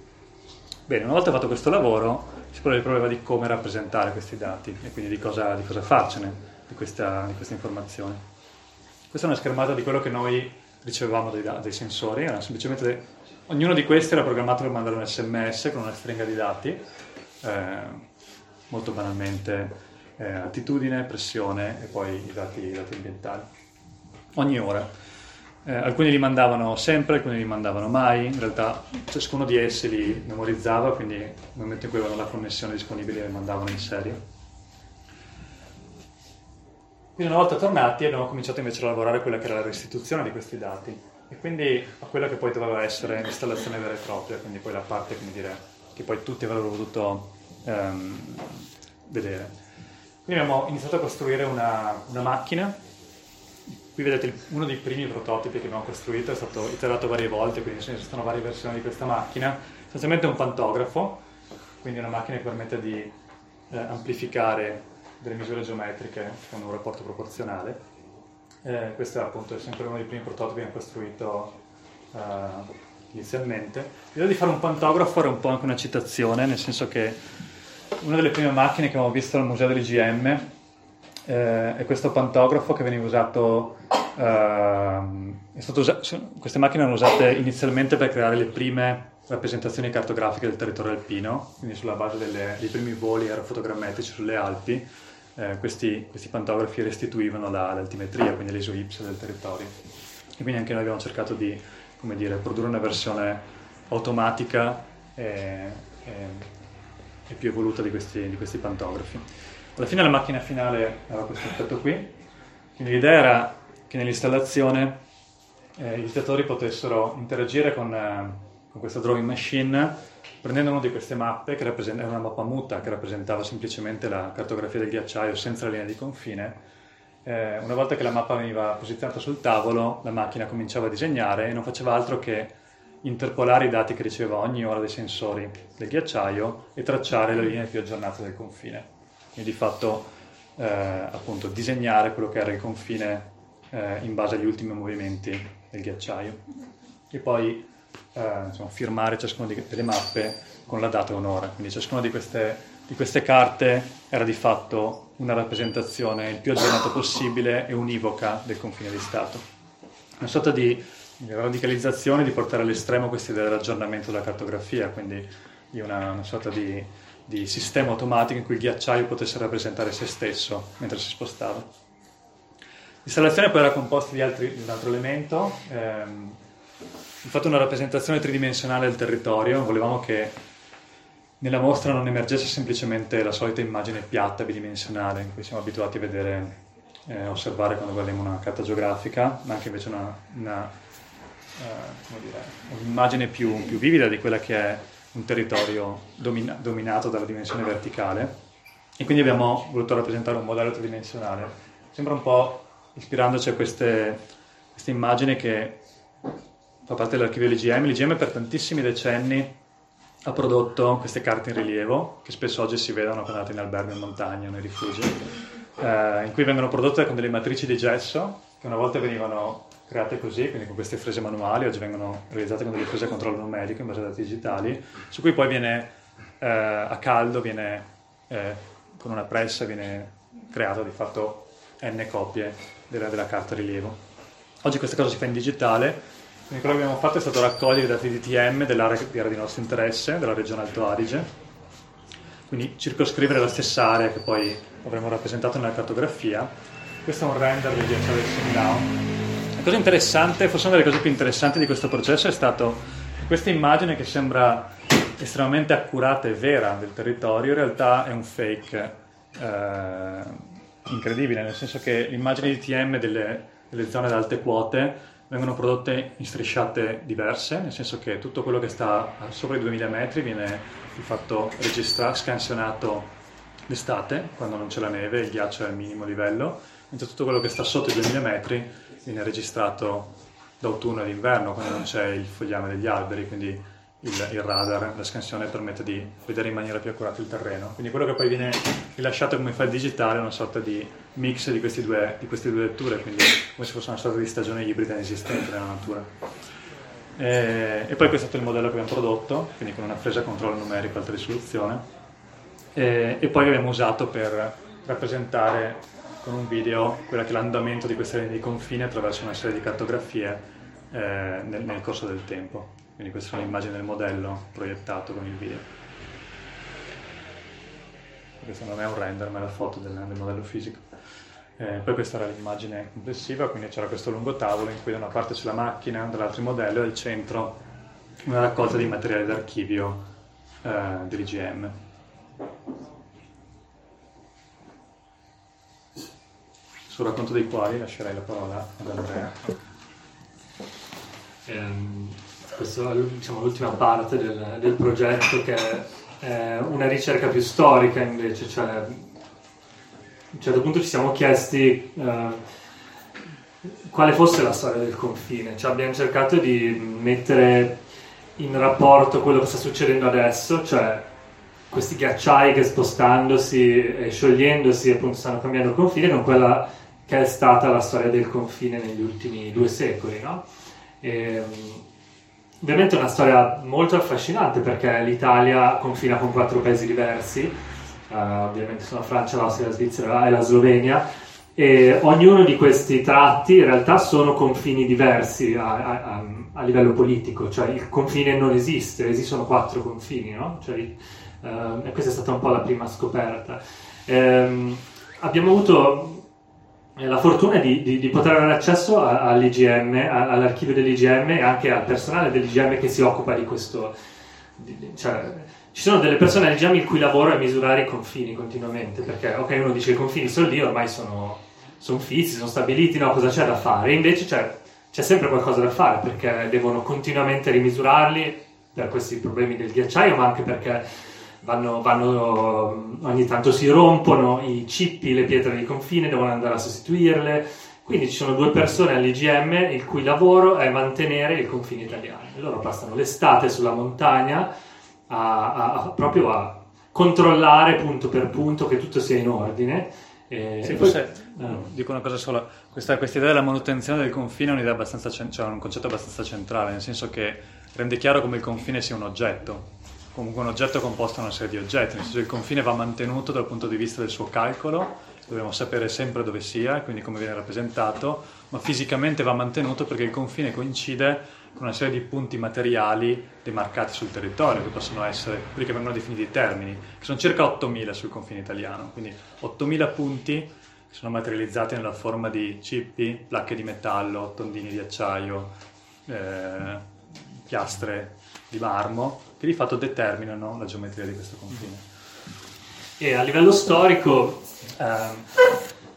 bene, una volta fatto questo lavoro si pone il problema di come rappresentare questi dati e quindi di cosa, di cosa farcene di questa, di questa, informazione. Questa è una schermata di quello che noi ricevevamo dai, dai sensori, era semplicemente Ognuno di questi era programmato per mandare un sms con una stringa di dati, eh, molto banalmente eh, attitudine, pressione e poi i dati, i dati ambientali. Ogni ora. Eh, alcuni li mandavano sempre, alcuni li mandavano mai, in realtà ciascuno di essi li memorizzava, quindi nel momento in cui avevano la connessione disponibile li mandavano in serie. Quindi una volta tornati abbiamo cominciato invece a lavorare quella che era la restituzione di questi dati e quindi a quella che poi doveva essere l'installazione vera e propria, quindi poi la parte dire, che poi tutti avrebbero voluto um, vedere. Quindi abbiamo iniziato a costruire una, una macchina, qui vedete uno dei primi prototipi che abbiamo costruito, è stato iterato varie volte, quindi esistono varie versioni di questa macchina, essenzialmente un pantografo, quindi una macchina che permette di eh, amplificare delle misure geometriche con un rapporto proporzionale eh, questo è appunto sempre uno dei primi prototipi che abbiamo costruito uh, inizialmente. L'idea di fare un pantografo era un po' anche una citazione, nel senso che una delle prime macchine che abbiamo visto al museo dell'IGM eh, è questo pantografo che veniva usato, uh, usato, queste macchine erano usate inizialmente per creare le prime rappresentazioni cartografiche del territorio alpino, quindi sulla base delle, dei primi voli aerofotogrammetrici sulle Alpi eh, questi, questi, pantografi restituivano la, l'altimetria, quindi l'iso-ips del territorio. E quindi anche noi abbiamo cercato di dire, produrre una versione automatica e, e, e più evoluta di questi, di questi, pantografi. Alla fine la macchina finale aveva questo aspetto qui, quindi l'idea era che nell'installazione eh, i visitatori potessero interagire con, eh, con questa drawing machine prendendo una di queste mappe, che rappresenta, era una mappa muta che rappresentava semplicemente la cartografia del ghiacciaio senza la linea di confine, eh, una volta che la mappa veniva posizionata sul tavolo, la macchina cominciava a disegnare e non faceva altro che interpolare i dati che riceveva ogni ora dai sensori del ghiacciaio e tracciare le linee più aggiornate del confine. Quindi di fatto eh, appunto disegnare quello che era il confine eh, in base agli ultimi movimenti del ghiacciaio. E poi eh, insomma, firmare ciascuna delle mappe con la data e un'ora. Quindi ciascuna di queste, di queste carte era di fatto una rappresentazione il più aggiornata possibile e univoca del confine di Stato. Una sorta di radicalizzazione di portare all'estremo questa idea dell'aggiornamento della cartografia, quindi di una, una sorta di, di, sistema automatico in cui il ghiacciaio potesse rappresentare se stesso mentre si spostava. L'installazione poi era composta di, altri, di un altro elemento, ehm, fatto una rappresentazione tridimensionale del territorio, volevamo che nella mostra non emergesse semplicemente la solita immagine piatta bidimensionale in cui siamo abituati a vedere, eh, osservare quando guardiamo una carta geografica, ma anche invece una, una, eh, dire, un'immagine più, più, vivida di quella che è un territorio domina, dominato dalla dimensione verticale. E quindi abbiamo voluto rappresentare un modello tridimensionale. Sembra un po' ispirandoci a queste, queste immagini che fa parte dell'archivio LGM. L'IGM per tantissimi decenni ha prodotto queste carte in rilievo, che spesso oggi si vedono quando andate in albergo in montagna, nei rifugi, eh, in cui vengono prodotte con delle matrici di gesso, che una volta venivano create così, quindi con queste frese manuali, oggi vengono realizzate con delle frese a controllo numerico in base a dati digitali, su cui poi viene eh, a caldo, viene eh, con una pressa viene creato di fatto n copie della, della carta rilievo. Oggi questa cosa si fa in digitale, quindi quello che abbiamo fatto è stato raccogliere i dati DTM dell'area che era di nostro interesse, della regione Alto Adige, quindi circoscrivere la stessa area che poi avremo rappresentato nella cartografia. Questo è un render del Similao. La cosa interessante, forse una delle cose più interessanti di questo processo è stato che questa immagine che sembra estremamente accurata e vera del territorio in realtà è un fake eh, incredibile, nel senso che le immagini di TM delle, delle zone ad alte quote vengono prodotte in strisciate diverse, nel senso che tutto quello che sta sopra i 2000 metri viene di fatto registrato, scansionato d'estate, quando non c'è la neve, il ghiaccio è al minimo livello, mentre tutto quello che sta sotto i 2000 metri viene registrato d'autunno e d'inverno, quando non c'è il fogliame degli alberi, quindi il, il, radar, la scansione permette di vedere in maniera più accurata il terreno. Quindi quello che poi viene rilasciato come file digitale è una sorta di mix di, due, di queste due letture, quindi come se fosse una sorta di stagione ibrida inesistente nella natura. E, e, poi questo è stato il modello che abbiamo prodotto, quindi con una presa controllo numerico alta risoluzione. E, e poi abbiamo usato per rappresentare con un video quella che è l'andamento di questa linea di confine attraverso una serie di cartografie eh, nel, nel corso del tempo. Quindi questa è un'immagine del modello proiettato con il video. Questo non è un render, ma è la foto del, del modello fisico. Eh, poi questa era l'immagine complessiva, quindi c'era questo lungo tavolo in cui da una parte c'è la macchina, dall'altro il modello e al centro una raccolta di materiale d'archivio eh, dell'IGM. Sul racconto dei quali lascerei la parola ad Andrea. Um questa è diciamo, l'ultima parte del, del, progetto che è una ricerca più storica invece, cioè a un certo punto ci siamo chiesti uh, quale fosse la storia del confine, cioè, abbiamo cercato di mettere in rapporto quello che sta succedendo adesso, cioè questi ghiacciai che spostandosi e sciogliendosi appunto stanno cambiando il confine con quella che è stata la storia del confine negli ultimi due secoli, no? E, Ovviamente è una storia molto affascinante perché l'Italia confina con quattro paesi diversi, uh, ovviamente sono Francia, l'Austria, la Svizzera e la Slovenia, e ognuno di questi tratti in realtà sono confini diversi a, a, a livello politico, cioè il confine non esiste, esistono quattro confini, no? cioè, uh, e questa è stata un po' la prima scoperta. Um, abbiamo avuto la fortuna di, di, di, poter avere accesso all'IGM, all'archivio dell'IGM e anche al personale dell'IGM che si occupa di questo. Di, cioè, ci sono delle persone all'IGM il cui lavoro è misurare i confini continuamente, perché ok, uno dice i confini sono lì, ormai sono, sono fissi, sono stabiliti, no, cosa c'è da fare? Invece c'è, c'è sempre qualcosa da fare perché devono continuamente rimisurarli per questi problemi del ghiacciaio, ma anche perché vanno, vanno, ogni tanto si rompono i cippi, le pietre di confine, devono andare a sostituirle. Quindi ci sono due persone all'IGM il cui lavoro è mantenere il confine italiano. E loro passano l'estate sulla montagna a, a, a, proprio a controllare punto per punto che tutto sia in ordine. E, sì, forse poi, eh. dico una cosa sola, questa, questa, idea della manutenzione del confine è un'idea abbastanza, cioè un concetto abbastanza centrale, nel senso che rende chiaro come il confine sia un oggetto, comunque un oggetto composto da una serie di oggetti, nel senso che il confine va mantenuto dal punto di vista del suo calcolo, dobbiamo sapere sempre dove sia, quindi come viene rappresentato, ma fisicamente va mantenuto perché il confine coincide con una serie di punti materiali demarcati sul territorio, che possono essere quelli che vengono definiti termini, che sono circa 8.000 sul confine italiano, quindi 8.000 punti che sono materializzati nella forma di cippi, placche di metallo, tondini di acciaio, eh, piastre di marmo, che di fatto determinano la geometria di questo confine. E a livello storico ehm,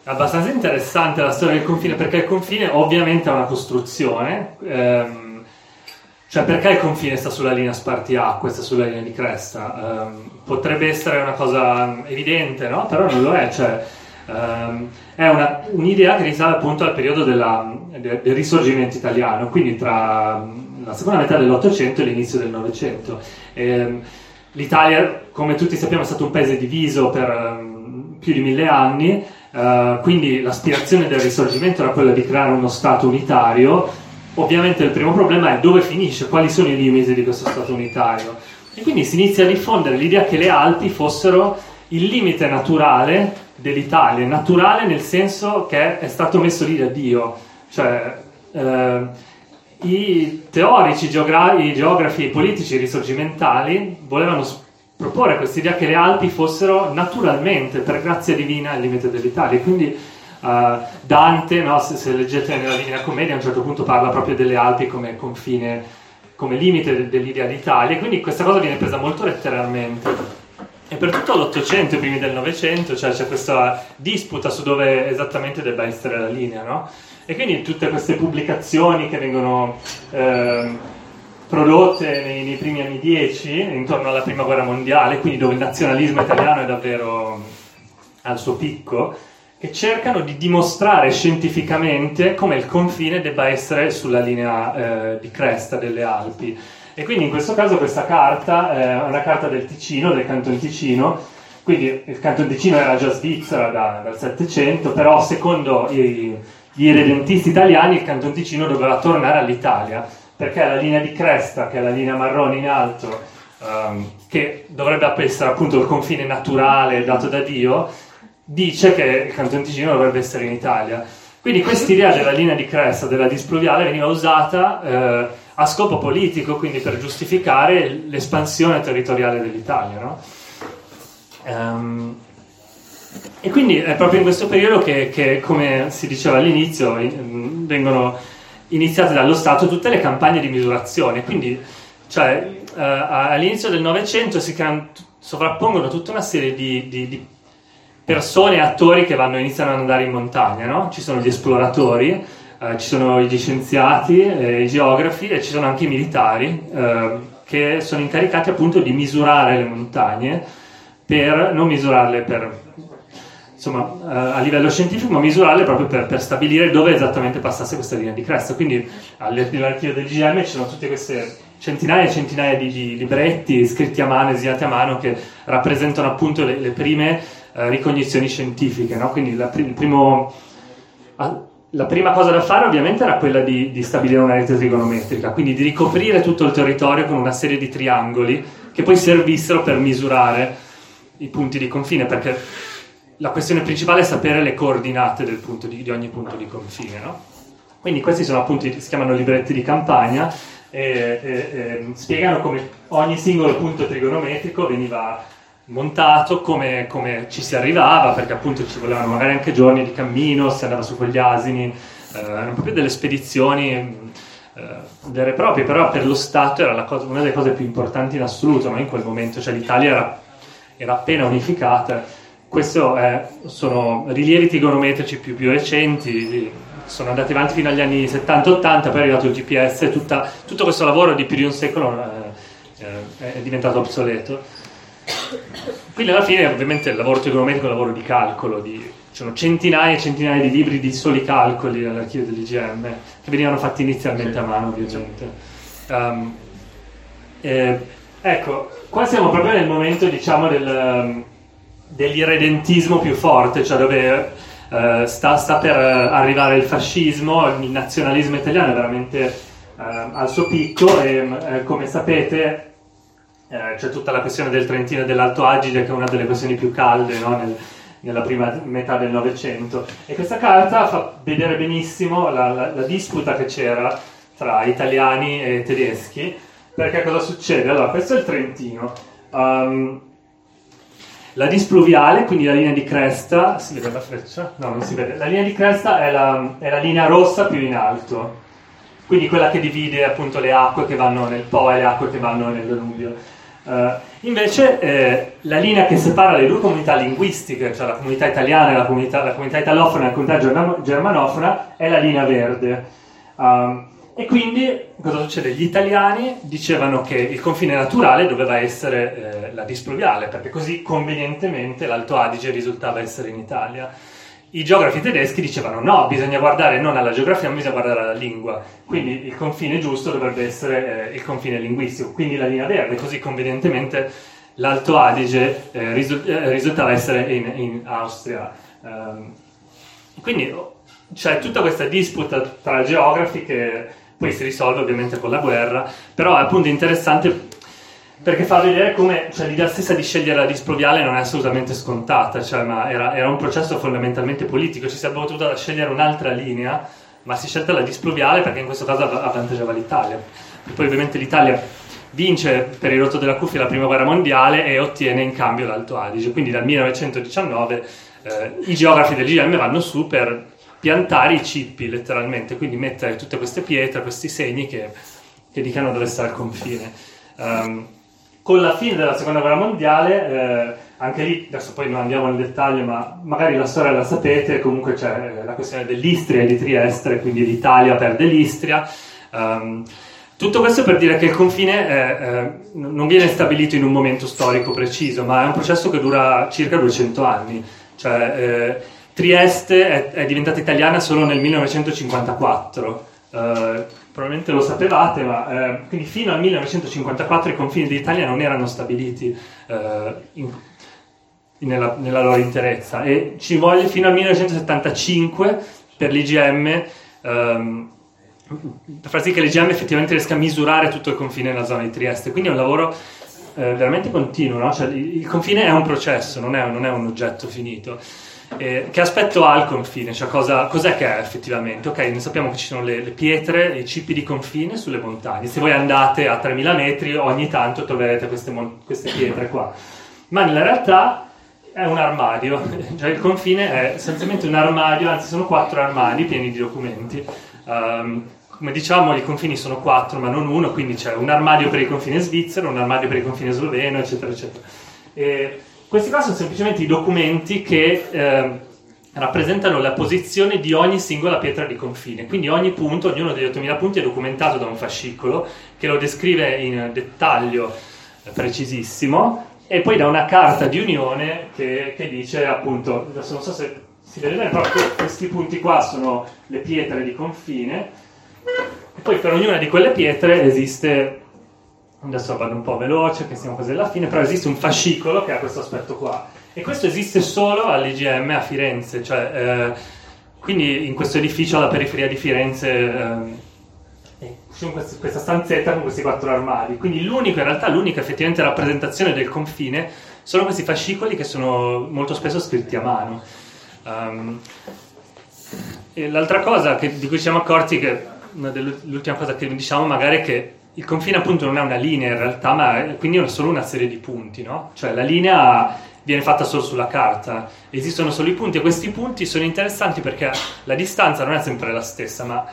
è abbastanza interessante la storia del confine, perché il confine ovviamente è una costruzione, ehm, cioè perché il confine sta sulla linea spartiacque, sta sulla linea di cresta? Ehm, potrebbe essere una cosa evidente, no? Però non lo è, cioè, ehm, è una, un'idea che risale appunto al periodo della, del, del risorgimento italiano, quindi tra la seconda metà dell'Ottocento e l'inizio del Novecento. Eh, L'Italia, come tutti sappiamo, è stato un paese diviso per um, più di mille anni, uh, quindi l'aspirazione del risorgimento era quella di creare uno Stato unitario. Ovviamente il primo problema è dove finisce, quali sono i limiti di questo Stato unitario. E quindi si inizia a diffondere l'idea che le Alpi fossero il limite naturale dell'Italia, naturale nel senso che è stato messo lì da Dio, cioè eh, i teorici, i, geogra- i geografi, i politici risorgimentali volevano proporre questa idea che le Alpi fossero naturalmente, per grazia divina, il limite dell'Italia. Quindi uh, Dante, no, se, se, leggete nella Divina Commedia, a un certo punto parla proprio delle Alpi come confine, come limite dell'idea d'Italia, quindi questa cosa viene presa molto letteralmente. E per tutto l'Ottocento e primi del Novecento cioè, c'è questa disputa su dove esattamente debba essere la linea, no? E quindi tutte queste pubblicazioni che vengono eh, prodotte nei, nei, primi anni 10, intorno alla prima guerra mondiale, quindi dove il nazionalismo italiano è davvero al suo picco, che cercano di dimostrare scientificamente come il confine debba essere sulla linea eh, di cresta delle Alpi. E quindi in questo caso questa carta eh, è una carta del Ticino, del Canton Ticino, quindi il Canton Ticino era già Svizzera da, dal Settecento, però secondo i, gli irredentisti italiani il Canton Ticino doveva tornare all'Italia, perché la linea di cresta, che è la linea marrone in alto, um, che dovrebbe essere appunto il confine naturale dato da Dio, dice che il Canton Ticino dovrebbe essere in Italia. Quindi quest'idea della linea di cresta, della displuviale, veniva usata eh, a scopo politico, quindi per giustificare l'espansione territoriale dell'Italia. No? Um, e quindi è proprio in questo periodo che, che come si diceva all'inizio, vengono iniziate dallo Stato tutte le campagne di misurazione. Quindi, cioè, eh, all'inizio del Novecento si can- sovrappongono tutta una serie di, di, di persone e attori che vanno, iniziano ad andare in montagna. No? Ci sono gli esploratori, eh, ci sono gli scienziati, eh, i geografi e ci sono anche i militari eh, che sono incaricati appunto di misurare le montagne per non misurarle per insomma, eh, a livello scientifico, ma misurarle proprio per, per, stabilire dove esattamente passasse questa linea di cresta. Quindi all'archivio del GM ci sono tutte queste centinaia e centinaia di, di, libretti scritti a mano, esilati a mano, che rappresentano appunto le, le prime eh, ricognizioni scientifiche. No? Quindi la, primo, la, prima cosa da fare ovviamente era quella di, di stabilire una rete trigonometrica, quindi di ricoprire tutto il territorio con una serie di triangoli che poi servissero per misurare i punti di confine, perché la questione principale è sapere le coordinate di, di, ogni punto di confine. No? Quindi questi sono appunto, si chiamano libretti di campagna e, e, e, spiegano come ogni singolo punto trigonometrico veniva montato, come, come, ci si arrivava, perché appunto ci volevano magari anche giorni di cammino, si andava su quegli asini, eh, erano proprio delle spedizioni eh, vere e proprie, però per lo Stato era cosa, una delle cose più importanti in assoluto, ma in quel momento, cioè l'Italia era, era appena unificata questi sono rilievi trigonometrici più, più, recenti, sono andati avanti fino agli anni 70-80, poi è arrivato il GPS, tutta, tutto questo lavoro di più di un secolo eh, eh, è diventato obsoleto. Quindi alla fine ovviamente il lavoro trigonometrico è un lavoro di calcolo, di, ci sono centinaia e centinaia di libri di soli calcoli all'archivio dell'IGM che venivano fatti inizialmente a mano ovviamente. Um, eh, ecco, qua siamo proprio nel momento diciamo del dell'irredentismo più forte, cioè dove eh, sta, sta, per arrivare il fascismo, il nazionalismo italiano è veramente eh, al suo picco e eh, come sapete eh, c'è tutta la questione del Trentino e dell'Alto Agile che è una delle questioni più calde no? Nel, nella prima metà del Novecento e questa carta fa vedere benissimo la, la, la disputa che c'era tra italiani e tedeschi perché cosa succede? Allora, questo è il Trentino. Um, la displuviale, quindi la linea di cresta, si vede la freccia? No, non si vede. La linea di cresta è la, è la linea rossa più in alto, quindi quella che divide appunto le acque che vanno nel Po e le acque che vanno nel Danubio. Uh, invece eh, la linea che separa le due comunità linguistiche, cioè la comunità italiana e la comunità, la comunità italofona e la comunità germanofona, è la linea verde. Um, e quindi cosa succede? Gli italiani dicevano che il confine naturale doveva essere eh, la displuviale, perché così convenientemente l'Alto Adige risultava essere in Italia. I geografi tedeschi dicevano no, bisogna guardare non alla geografia, ma bisogna guardare alla lingua. Quindi il confine giusto dovrebbe essere eh, il confine linguistico, quindi la linea verde, così convenientemente l'Alto Adige eh, risu- eh, risultava essere in, in Austria. Um, quindi c'è tutta questa disputa tra geografi che poi si risolve ovviamente con la guerra, però è appunto interessante perché fa vedere come cioè, l'idea stessa di scegliere la displuviale non è assolutamente scontata, cioè, ma era, era, un processo fondamentalmente politico, ci sarebbe potuto scegliere un'altra linea, ma si è scelta la displuviale perché in questo caso avvantaggiava l'Italia. E poi ovviamente l'Italia vince per il rotto della cuffia la prima guerra mondiale e ottiene in cambio l'Alto Adige, quindi dal 1919 eh, i geografi del GM vanno su per piantare i cippi letteralmente, quindi mettere tutte queste pietre, questi segni che, che dicono dove sta il confine. Um, con la fine della seconda guerra mondiale, eh, anche lì, adesso poi non andiamo nel dettaglio, ma magari la storia la sapete, comunque c'è eh, la questione dell'Istria e di Trieste, quindi l'Italia perde l'Istria. Um, tutto questo per dire che il confine è, eh, non viene stabilito in un momento storico preciso, ma è un processo che dura circa 200 anni. Cioè, eh, Trieste è, è, diventata italiana solo nel 1954. Eh, probabilmente lo sapevate, ma eh, quindi fino al 1954 i confini d'Italia non erano stabiliti eh, in, nella, nella, loro interezza e ci voglio fino al 1975 per l'IGM ehm, per far sì che l'IGM effettivamente riesca a misurare tutto il confine nella zona di Trieste. Quindi è un lavoro eh, veramente continuo, no? cioè, il, il, confine è un processo, non è, non è un oggetto finito. Eh, che aspetto ha il confine? Cioè cosa, cos'è che è effettivamente? Ok, noi sappiamo che ci sono le, le, pietre, i cipi di confine sulle montagne. Se voi andate a 3000 metri, ogni tanto troverete queste, queste pietre qua. Ma nella realtà è un armadio, cioè il confine è essenzialmente un armadio, anzi sono quattro armadi pieni di documenti. Um, come diciamo i confini sono quattro ma non uno, quindi c'è un armadio per il confine svizzero, un armadio per il confine sloveno, eccetera, eccetera. E questi qua sono semplicemente i documenti che eh, rappresentano la posizione di ogni singola pietra di confine, quindi ogni punto, ognuno degli 8000 punti è documentato da un fascicolo che lo descrive in dettaglio precisissimo e poi da una carta di unione che, che dice appunto, adesso non so se si vede bene, però questi punti qua sono le pietre di confine. E poi per ognuna di quelle pietre esiste, adesso vado un po' veloce, che siamo quasi alla fine, però esiste un fascicolo che ha questo aspetto qua. E questo esiste solo all'IGM a Firenze, cioè eh, quindi in questo edificio alla periferia di Firenze eh, c'è questa stanzetta con questi quattro armadi. Quindi l'unico, in realtà l'unica effettivamente rappresentazione del confine sono questi fascicoli che sono molto spesso scritti a mano. Um, l'altra cosa che, di cui ci siamo accorti che l'ultima cosa che diciamo magari è che il confine appunto non è una linea in realtà, ma è, quindi è solo una serie di punti, no? Cioè la linea viene fatta solo sulla carta, esistono solo i punti e questi punti sono interessanti perché la distanza non è sempre la stessa, ma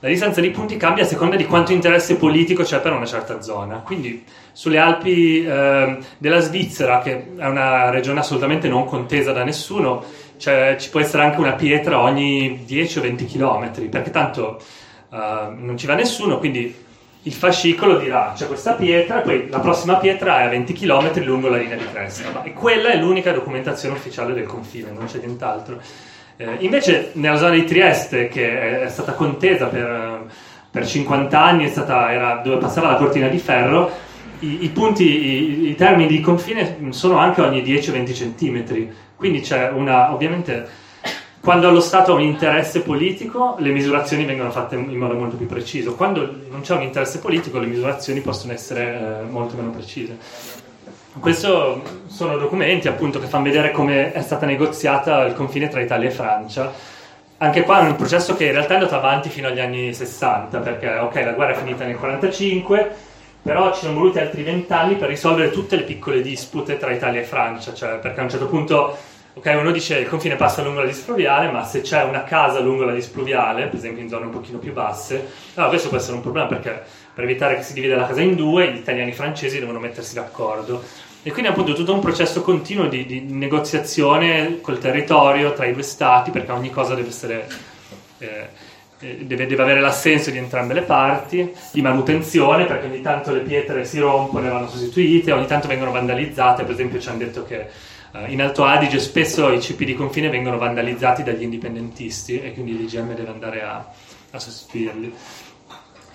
la distanza dei punti cambia a seconda di quanto interesse politico c'è per una certa zona. Quindi sulle Alpi eh, della Svizzera, che è una regione assolutamente non contesa da nessuno, cioè, ci può essere anche una pietra ogni 10 o 20 km, perché tanto uh, non ci va nessuno, quindi il fascicolo dirà c'è questa pietra, poi la prossima pietra è a 20 km lungo la linea di cresta, e quella è l'unica documentazione ufficiale del confine, non c'è nient'altro. Eh, invece nella zona di Trieste, che è, stata contesa per, per 50 anni, stata, era dove passava la cortina di ferro, i, i punti, i, i, termini di confine sono anche ogni 10-20 cm, quindi c'è una, ovviamente quando lo Stato ha un interesse politico, le misurazioni vengono fatte in modo molto più preciso. Quando non c'è un interesse politico, le misurazioni possono essere eh, molto meno precise. Questi sono documenti appunto che fanno vedere come è stata negoziata il confine tra Italia e Francia. Anche qua è un processo che in realtà è andato avanti fino agli anni 60, perché ok, la guerra è finita nel 45, però ci sono voluti altri vent'anni per risolvere tutte le piccole dispute tra Italia e Francia, cioè perché a un certo punto Ok, uno dice il confine passa lungo la displuviale, ma se c'è una casa lungo la displuviale, per esempio in zone un pochino più basse, allora questo può essere un problema perché per evitare che si divida la casa in due, gli italiani e i francesi devono mettersi d'accordo. E quindi appunto tutto un processo continuo di, di negoziazione col territorio tra i due stati, perché ogni cosa deve essere... Eh, eh Deve, deve, avere l'assenso di entrambe le parti, di manutenzione perché ogni tanto le pietre si rompono e vanno sostituite, ogni tanto vengono vandalizzate, per esempio ci hanno detto che in Alto Adige spesso i CP di confine vengono vandalizzati dagli indipendentisti e quindi l'IGM deve andare a, a sostituirli.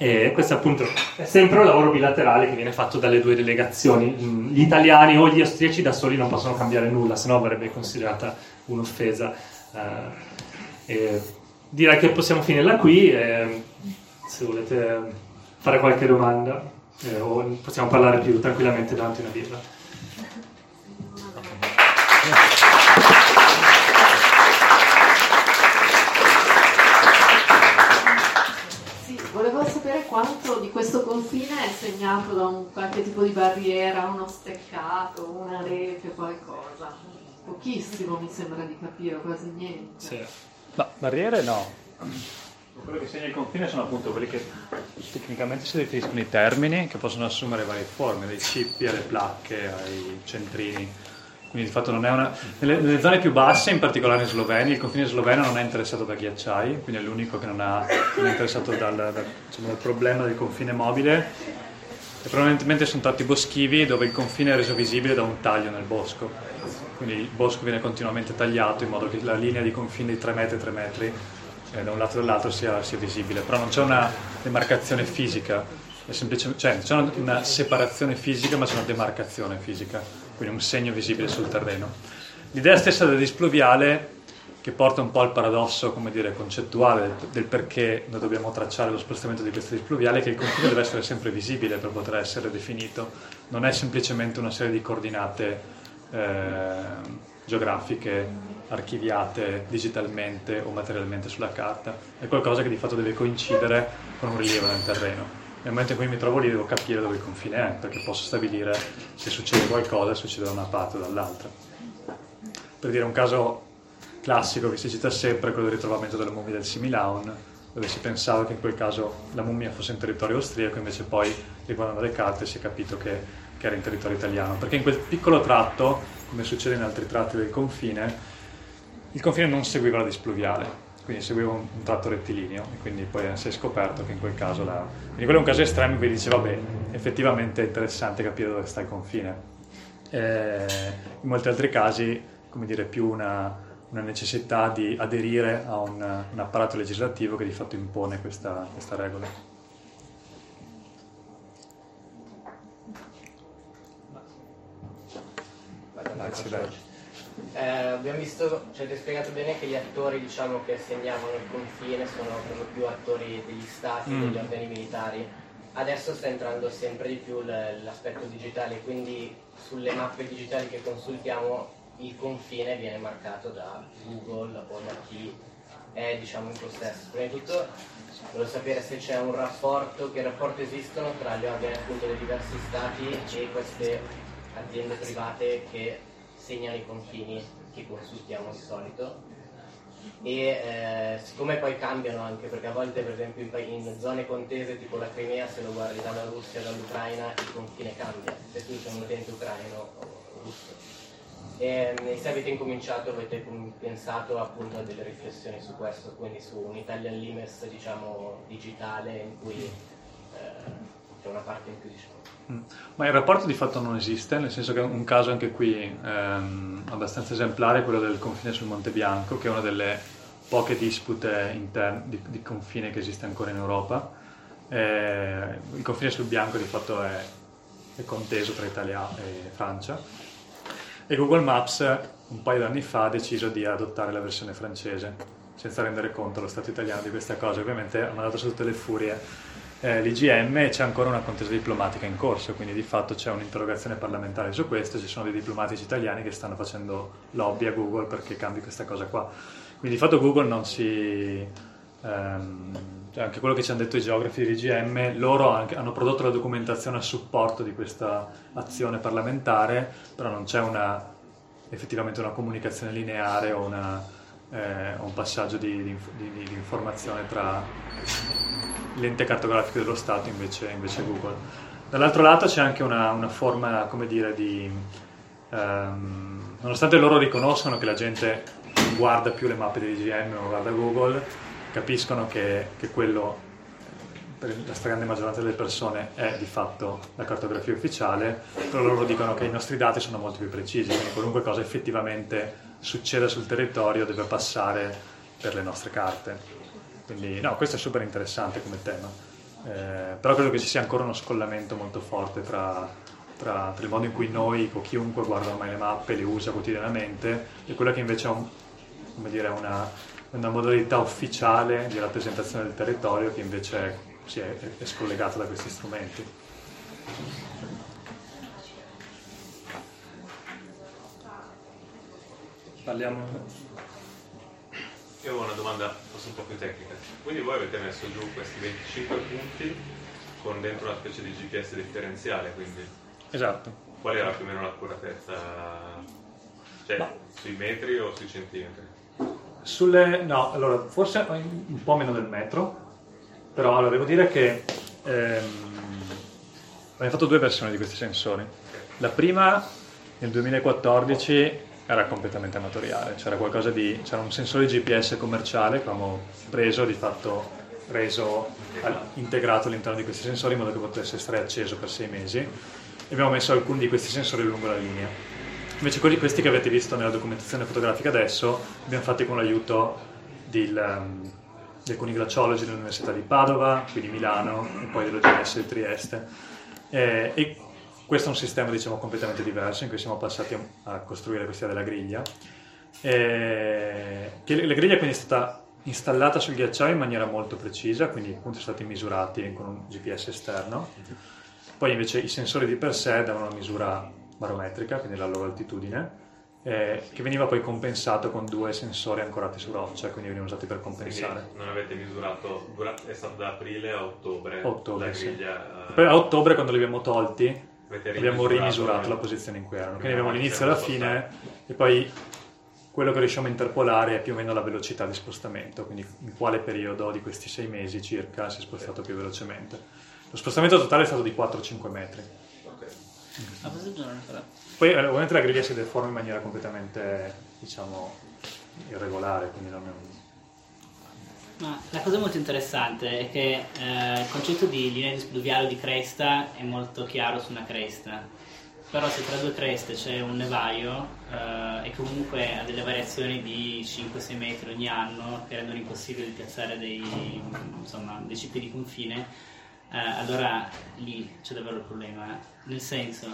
E questo appunto è sempre un lavoro bilaterale che viene fatto dalle due delegazioni. Mm, gli italiani o gli austriaci da soli non possono cambiare nulla, se no verrebbe considerata un'offesa. Uh, direi che possiamo finirla qui. E, se volete fare qualche domanda. eh, o possiamo parlare più tranquillamente davanti a una birra. Confine è segnato da un qualche tipo di barriera, uno steccato, una rete, qualcosa. Pochissimo mi sembra di capire, quasi niente. Sì. Ma barriere no. Quello che segna il confine sono appunto quelli che tecnicamente si definiscono i termini che possono assumere varie forme, dai cippi alle placche, ai centrini quindi di fatto non è una... Nelle, nelle, zone più basse, in particolare in Slovenia, il confine sloveno non è interessato da ghiacciai, quindi è l'unico che non, ha, non è interessato dal, dal, diciamo, dal, problema del confine mobile. E probabilmente sono tratti boschivi dove il confine è reso visibile da un taglio nel bosco. Quindi il bosco viene continuamente tagliato in modo che la linea di confine di 3 metri 3 metri eh, da un lato e dall'altro sia, sia visibile. Però non c'è una demarcazione fisica, cioè c'è una separazione fisica ma c'è una demarcazione fisica quindi un segno visibile sul terreno. L'idea stessa del displuviale, che porta un po' al paradosso dire, concettuale del, perché noi dobbiamo tracciare lo spostamento di questo displuviale, che il confine deve essere sempre visibile per poter essere definito, non è semplicemente una serie di coordinate eh, geografiche archiviate digitalmente o materialmente sulla carta, è qualcosa che di fatto deve coincidere con un rilievo nel terreno nel momento in cui mi trovo lì devo capire dove il confine è, perché posso stabilire se succede qualcosa, succede da una parte o dall'altra. Per dire un caso classico che si cita sempre quello del ritrovamento della mummia del Similaun, dove si pensava che in quel caso la mummia fosse in territorio austriaco, invece poi riguardando le carte si è capito che, che era in territorio italiano, perché in quel piccolo tratto, come succede in altri tratti del confine, il confine non seguiva la displuviale, quindi seguivo un, un, tratto rettilineo e quindi poi si è scoperto che in quel caso la... quindi quello è un caso estremo in cui dice vabbè effettivamente è interessante capire dove sta il confine. Eh, in molti altri casi come dire più una, una necessità di aderire a un, un, apparato legislativo che di fatto impone questa, questa regola. Grazie, eh, abbiamo visto, ci avete spiegato bene che gli attori diciamo, che segnavano il confine sono per lo più attori degli stati, mm. degli organi militari. Adesso sta entrando sempre di più l'aspetto digitale, quindi sulle mappe digitali che consultiamo il confine viene marcato da Google o da chi è diciamo, in possesso. Prima di tutto volevo sapere se c'è un rapporto, che rapporti esistono tra gli organi appunto dei diversi stati e queste aziende private che segnano i confini che consultiamo di solito. E eh, siccome poi cambiano anche perché a volte per esempio in, in, zone contese tipo la Crimea se lo guardi dalla Russia dall'Ucraina il confine cambia. Se tu sei un utente ucraino o russo. E, e se avete incominciato avete pensato appunto a delle riflessioni su questo quindi su un Italian Limes diciamo digitale in cui eh, c'è una parte in più diciamo. Ma il rapporto di fatto non esiste, nel senso che un caso anche qui ehm, abbastanza esemplare è quello del confine sul Monte Bianco, che è una delle poche dispute interne, di, di, confine che esiste ancora in Europa. Eh, il confine sul Bianco di fatto è, è conteso tra Italia e Francia e Google Maps un paio di anni fa ha deciso di adottare la versione francese senza rendere conto allo Stato italiano di questa cosa. Ovviamente ha mandato su tutte le furie eh, l'IGM e c'è ancora una contesa diplomatica in corso, quindi di fatto c'è un'interrogazione parlamentare su questo, ci sono dei diplomatici italiani che stanno facendo lobby a Google perché cambi questa cosa qua. Quindi di fatto Google non si... Ehm, cioè anche quello che ci hanno detto i geografi dell'IGM, loro anche, hanno prodotto la documentazione a supporto di questa azione parlamentare, però non c'è una, effettivamente una comunicazione lineare o una, eh, un passaggio di, di, di, di informazione tra l'ente cartografico dello Stato invece, invece Google. Dall'altro lato c'è anche una, una forma, come dire, di... Um, nonostante loro riconoscono che la gente non guarda più le mappe di IGM, non guarda Google, capiscono che, che quello per la stragrande maggioranza delle persone è di fatto la cartografia ufficiale, però loro dicono che i nostri dati sono molto più precisi, quindi qualunque cosa effettivamente succeda sul territorio deve passare per le nostre carte. Quindi no, questo è super interessante come tema, eh, però credo che ci sia ancora uno scollamento molto forte tra, tra, tra, il modo in cui noi o chiunque guarda ormai le mappe, le usa quotidianamente e quella che invece è un, dire, una, una, modalità ufficiale di rappresentazione del territorio che invece è, è, è scollegata da questi strumenti. Parliamo... Io ho una domanda forse un po' più tecnica. Quindi voi avete messo giù questi 25 punti con dentro una specie di GPS differenziale, quindi Esatto. qual era più o meno l'accuratezza? Cioè, Ma- sui metri o sui centimetri? Sulle... no, allora, forse un po' meno del metro, però allora, devo dire che ehm, abbiamo fatto due versioni di questi sensori. La prima, nel 2014, era completamente amatoriale, c'era di... c'era un sensore GPS commerciale che avevamo preso, di fatto reso, integrato all'interno di questi sensori in modo che potesse stare acceso per sei mesi e abbiamo messo alcuni di questi sensori lungo la linea. Invece quelli, questi che avete visto nella documentazione fotografica adesso, abbiamo fatti con l'aiuto del, um, di alcuni glaciologi dell'Università di Padova, qui di Milano e poi dell'OGS di Trieste. Eh, e questo è un sistema diciamo completamente diverso in cui siamo passati a, costruire questa della griglia. Eh, che la griglia quindi è stata installata sul ghiacciaio in maniera molto precisa, quindi i punti sono stati misurati con un GPS esterno. Poi invece i sensori di per sé davano una misura barometrica, quindi la loro altitudine, eh, che veniva poi compensato con due sensori ancorati su roccia, quindi venivano usati per Quindi compensare. non avete misurato, è stato da aprile a ottobre, Ottobre, sì. griglia. eh, Poi a ottobre, quando li abbiamo tolti, abbiamo rimisurato- la posizione in cui erano. Quindi abbiamo l'inizio e la fine, e poi quello che riusciamo a interpolare è più o meno la velocità di spostamento, quindi in quale periodo di questi sei mesi circa si è spostato più velocemente. Lo spostamento totale è stato di 4-5 metri. Ok. Poi eh, ovviamente la griglia si deforma in maniera completamente, diciamo, irregolare, quindi non è un... Ma la cosa molto interessante è che eh, il concetto di linea di spluviale o di cresta è molto chiaro su una cresta, però se tra due creste c'è un nevaio eh, e comunque ha delle variazioni di 5-6 metri ogni anno che rendono impossibile di piazzare dei, insomma, dei cippi di confine, eh, allora lì c'è davvero il problema. Nel senso,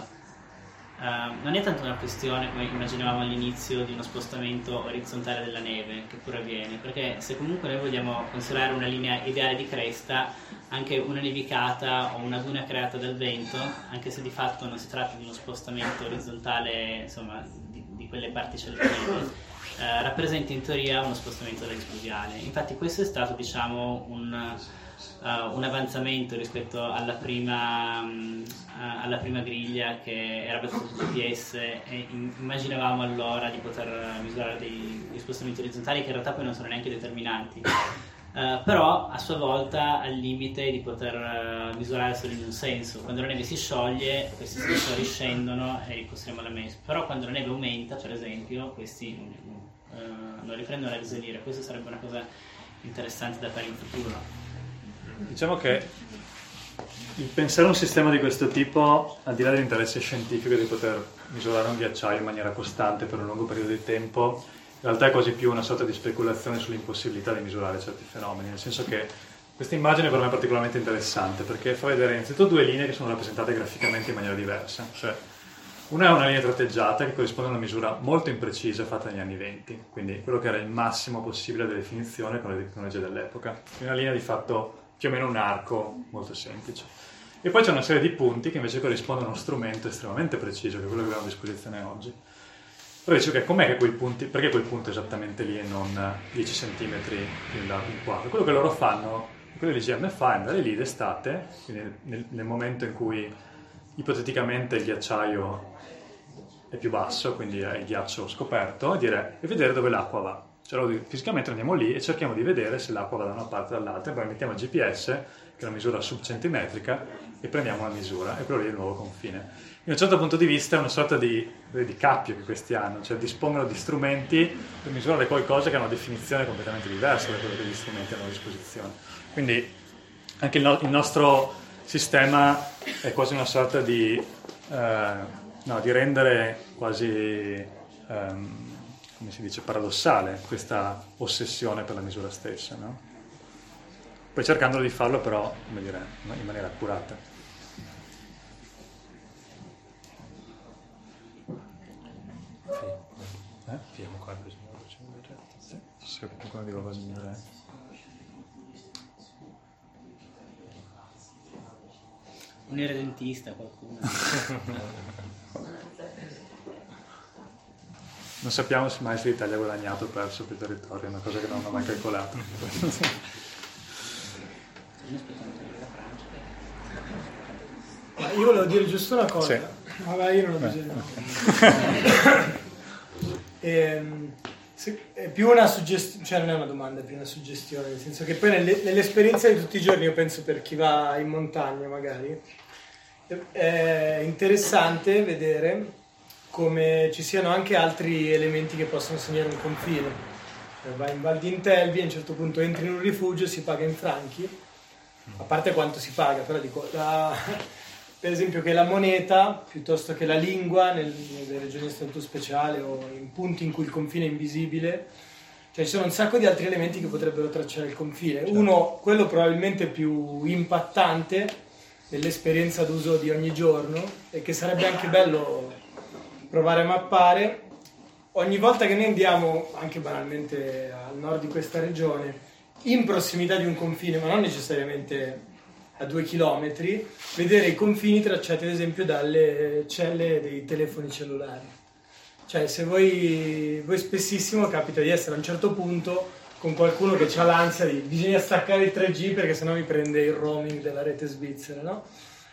Uh, non è tanto una questione come immaginavamo all'inizio di uno spostamento orizzontale della neve, che pure avviene, perché se comunque noi vogliamo considerare una linea ideale di cresta, anche una nevicata o una duna creata dal vento, anche se di fatto non si tratta di uno spostamento orizzontale, insomma, di, di quelle particelle finite, eh, rappresenta in teoria uno spostamento dell'espluviale. Infatti questo è stato, diciamo, un, eh, un avanzamento rispetto alla prima, eh, alla prima griglia che era basata su GPS e im- immaginavamo allora di poter misurare dei, dei spostamenti orizzontali che in realtà poi non sono neanche determinanti. Eh, però a sua volta al limite di poter eh, misurare solo in un senso. Quando la neve si scioglie, questi sensori scendono e li costruiamo alla MES. Però quando la neve aumenta, per esempio, questi eh, non riprendono a risalire. Questa sarebbe una cosa interessante da fare in futuro. Diciamo che il pensare a un sistema di questo tipo, al di là dell'interesse scientifico di poter misurare un ghiacciaio in maniera costante per un lungo periodo di tempo, in realtà è quasi più una sorta di speculazione sull'impossibilità di misurare certi fenomeni, nel senso che questa immagine per me è particolarmente interessante perché fa vedere innanzitutto due linee che sono rappresentate graficamente in maniera diversa, cioè una è una linea tratteggiata che corrisponde a una misura molto imprecisa fatta negli anni 20, quindi quello che era il massimo possibile della definizione con le tecnologie dell'epoca. Una linea di fatto più o meno un arco molto semplice. E poi c'è una serie di punti che invece corrispondono a uno strumento estremamente preciso, che è quello che abbiamo a disposizione oggi. Però dicevo che com'è che quei punti, perché quel punto è esattamente lì e non 10 cm più in là, in qua? Quello che loro fanno, quello che l'IGM fa è andare lì d'estate, quindi nel, nel momento in cui ipoteticamente il ghiacciaio è più basso, quindi è il ghiaccio scoperto, e, dire, e vedere dove l'acqua va. Cioè, fisicamente andiamo lì e cerchiamo di vedere se l'acqua va da una parte o dall'altra, poi mettiamo il GPS, che è una misura subcentimetrica, e prendiamo la misura, e quello lì è il nuovo confine. Da un certo punto di vista è una sorta di, di cappio che questi hanno, cioè dispongono di strumenti per misurare qualcosa che ha una definizione completamente diversa da quello che gli strumenti hanno a disposizione. Quindi anche il, no- il nostro sistema è quasi una sorta di, eh, no, di rendere quasi, ehm, come si dice, paradossale questa ossessione per la misura stessa, no? Poi cercando di farlo però, come dire, in maniera accurata. Eh? Fiamo qua così non facciamo vedere. Sì, se qualcuno di qualcosa migliore. Un irredentista qualcuno. Non sappiamo se mai se l'Italia ha guadagnato o perso più territorio, è una cosa che non ho mai calcolato. Ma io volevo dire giusto una cosa. Sì. Vabbè, io non ho bisogno. Ehm, se- è più una suggestione, cioè non è una domanda, è più una suggestione, nel senso che poi nelle- nell'esperienza di tutti i giorni, io penso per chi va in montagna magari, è interessante vedere come ci siano anche altri elementi che possono segnare un confine. Cioè, vai in Val di Intelvi, a un certo punto entri in un rifugio, si paga in franchi, a parte quanto si paga, però dico, la- per esempio che la moneta, piuttosto che la lingua nel- nelle regioni a statuto speciale o in punti in cui il confine è invisibile, cioè ci sono un sacco di altri elementi che potrebbero tracciare il confine. Uno, quello probabilmente più impattante nell'esperienza d'uso di ogni giorno e che sarebbe anche bello provare a mappare. Ogni volta che noi andiamo, anche banalmente al nord di questa regione, in prossimità di un confine, ma non necessariamente a due chilometri, vedere i confini tracciati ad esempio dalle celle dei telefoni cellulari. Cioè, se voi, voi spessissimo capita di essere a un certo punto con qualcuno che ha l'ansia di bisogna staccare il 3G perché sennò mi prende il roaming della rete svizzera, no?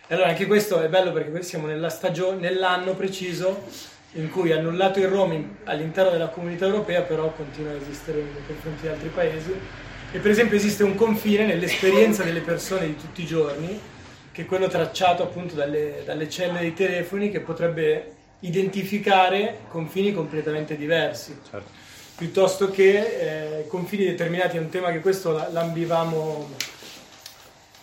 Allora anche questo è bello perché siamo nella stagione, nell'anno preciso in cui annullato il roaming all'interno della comunità europea, però continua a esistere nei confronti di altri paesi. E per esempio esiste un confine nell'esperienza delle persone di tutti i giorni, che è quello tracciato appunto dalle, dalle celle dei telefoni, che potrebbe identificare confini completamente diversi. Certo. Piuttosto che eh, confini determinati, è un tema che questo la- l'ambivamo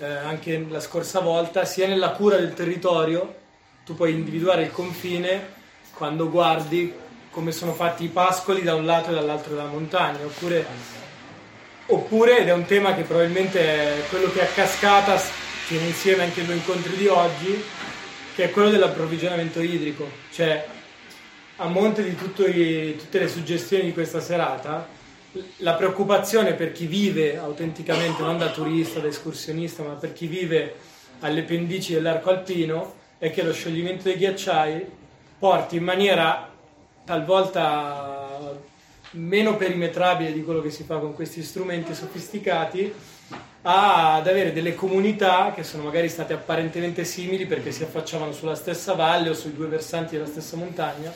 eh, anche la scorsa volta, sia nella cura del territorio, tu puoi individuare il confine quando guardi come sono fatti i pascoli da un lato e dall'altro della montagna, oppure, oppure ed è un tema che probabilmente è quello che a cascata tiene insieme anche i due incontri di oggi, che è quello dell'approvvigionamento idrico, cioè a monte di i- tutte le suggestioni di questa serata, la preoccupazione per chi vive autenticamente, non da turista, da escursionista, ma per chi vive alle pendici dell'arco alpino, è che lo scioglimento dei ghiacciai porti in maniera talvolta meno perimetrabile di quello che si fa con questi strumenti sofisticati ad avere delle comunità che sono magari state apparentemente simili perché si affacciavano sulla stessa valle o sui due versanti della stessa montagna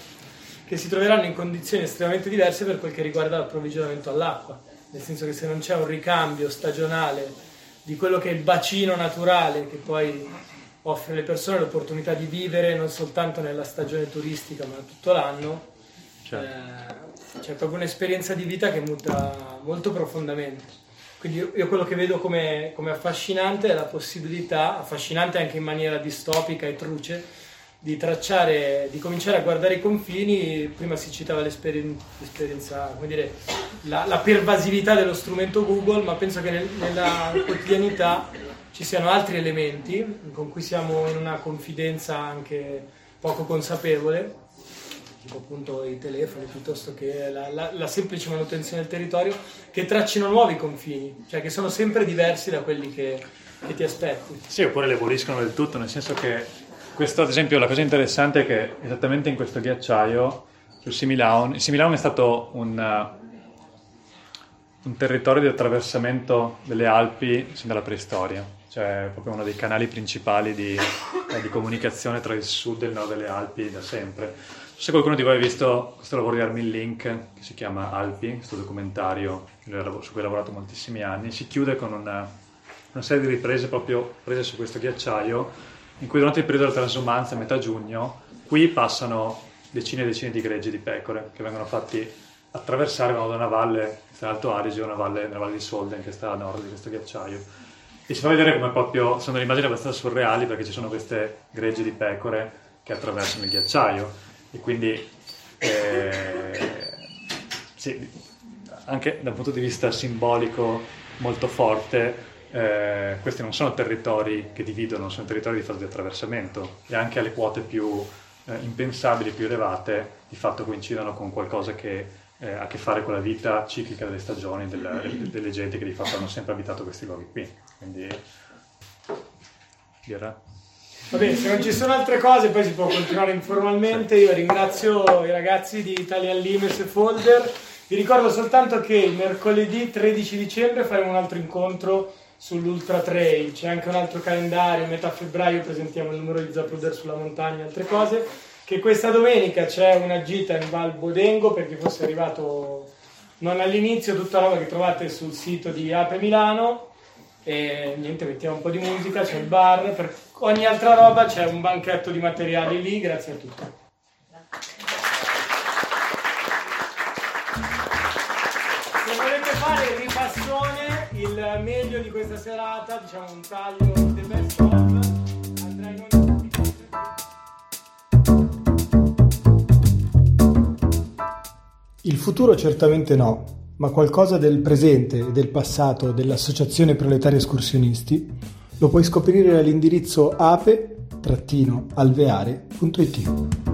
che si troveranno in condizioni estremamente diverse per quel che riguarda l'approvvigionamento all'acqua, nel senso che se non c'è un ricambio stagionale di quello che è il bacino naturale che poi offre alle persone l'opportunità di vivere non soltanto nella stagione turistica ma tutto l'anno, Certo. eh, c'è proprio un'esperienza di vita che muta molto profondamente. Quindi io, io quello che vedo come, come affascinante è la possibilità, affascinante anche in maniera distopica e truce, di tracciare, di cominciare a guardare i confini, prima si citava l'esperien- l'esperienza, come dire, la, la pervasività dello strumento Google, ma penso che nel- nella quotidianità ci siano altri elementi con cui siamo in una confidenza anche poco consapevole, tipo appunto i telefoni piuttosto che la, la- la semplice manutenzione del territorio, che traccino nuovi confini, cioè che sono sempre diversi da quelli che, che ti aspetti. Sì, oppure le aboliscono del tutto, nel senso che questo, ad esempio, la cosa interessante è che esattamente in questo ghiacciaio, sul Similaun, il Similaun è stato un, uh, un territorio di attraversamento delle Alpi sin dalla preistoria, cioè proprio uno dei canali principali di, eh, di comunicazione tra il sud e il nord delle Alpi da sempre. Se qualcuno di voi ha visto questo lavoro di Armin Link, che si chiama Alpi, questo documentario su cui ha lavorato moltissimi anni, si chiude con una, una serie di riprese proprio prese su questo ghiacciaio in cui durante il periodo della transumanza, metà giugno, qui passano decine e decine di greggi di pecore che vengono fatti attraversare vanno da una valle sta in Alto una valle, nella valle di Solden che sta a nord di questo ghiacciaio. E si fa vedere come proprio sono delle immagini abbastanza surreali perché ci sono queste greggi di pecore che attraversano il ghiacciaio e quindi eh, sì, anche dal punto di vista simbolico molto forte eh, questi non sono territori che dividono, sono territori di fase di attraversamento e anche alle quote più eh, impensabili, più elevate, di fatto coincidono con qualcosa che eh, ha a che fare con la vita ciclica delle stagioni, della, delle genti che di fatto hanno sempre abitato questi luoghi qui. Quindi, dirà? Va bene, se non ci sono altre cose poi si può continuare informalmente. Io ringrazio i ragazzi di Italian Limes e Folder. Vi ricordo soltanto che mercoledì 13 dicembre faremo un altro incontro sull'Ultra Trail. C'è anche un altro calendario, metà febbraio presentiamo il numero di Zapruder sulla montagna e altre cose. Che questa domenica c'è una gita in Val Bodengo per chi fosse arrivato non all'inizio, tutta roba che trovate sul sito di Ape Milano e niente, mettiamo un po' di musica, c'è il bar, per ogni altra roba c'è un banchetto di materiali lì, grazie a tutti. Il meglio di questa serata, diciamo un taglio the best of, andrà in onda Il futuro certamente no, ma qualcosa del presente e del passato dell'Associazione Proletari Escursionisti lo puoi scoprire all'indirizzo ape-alveare.it.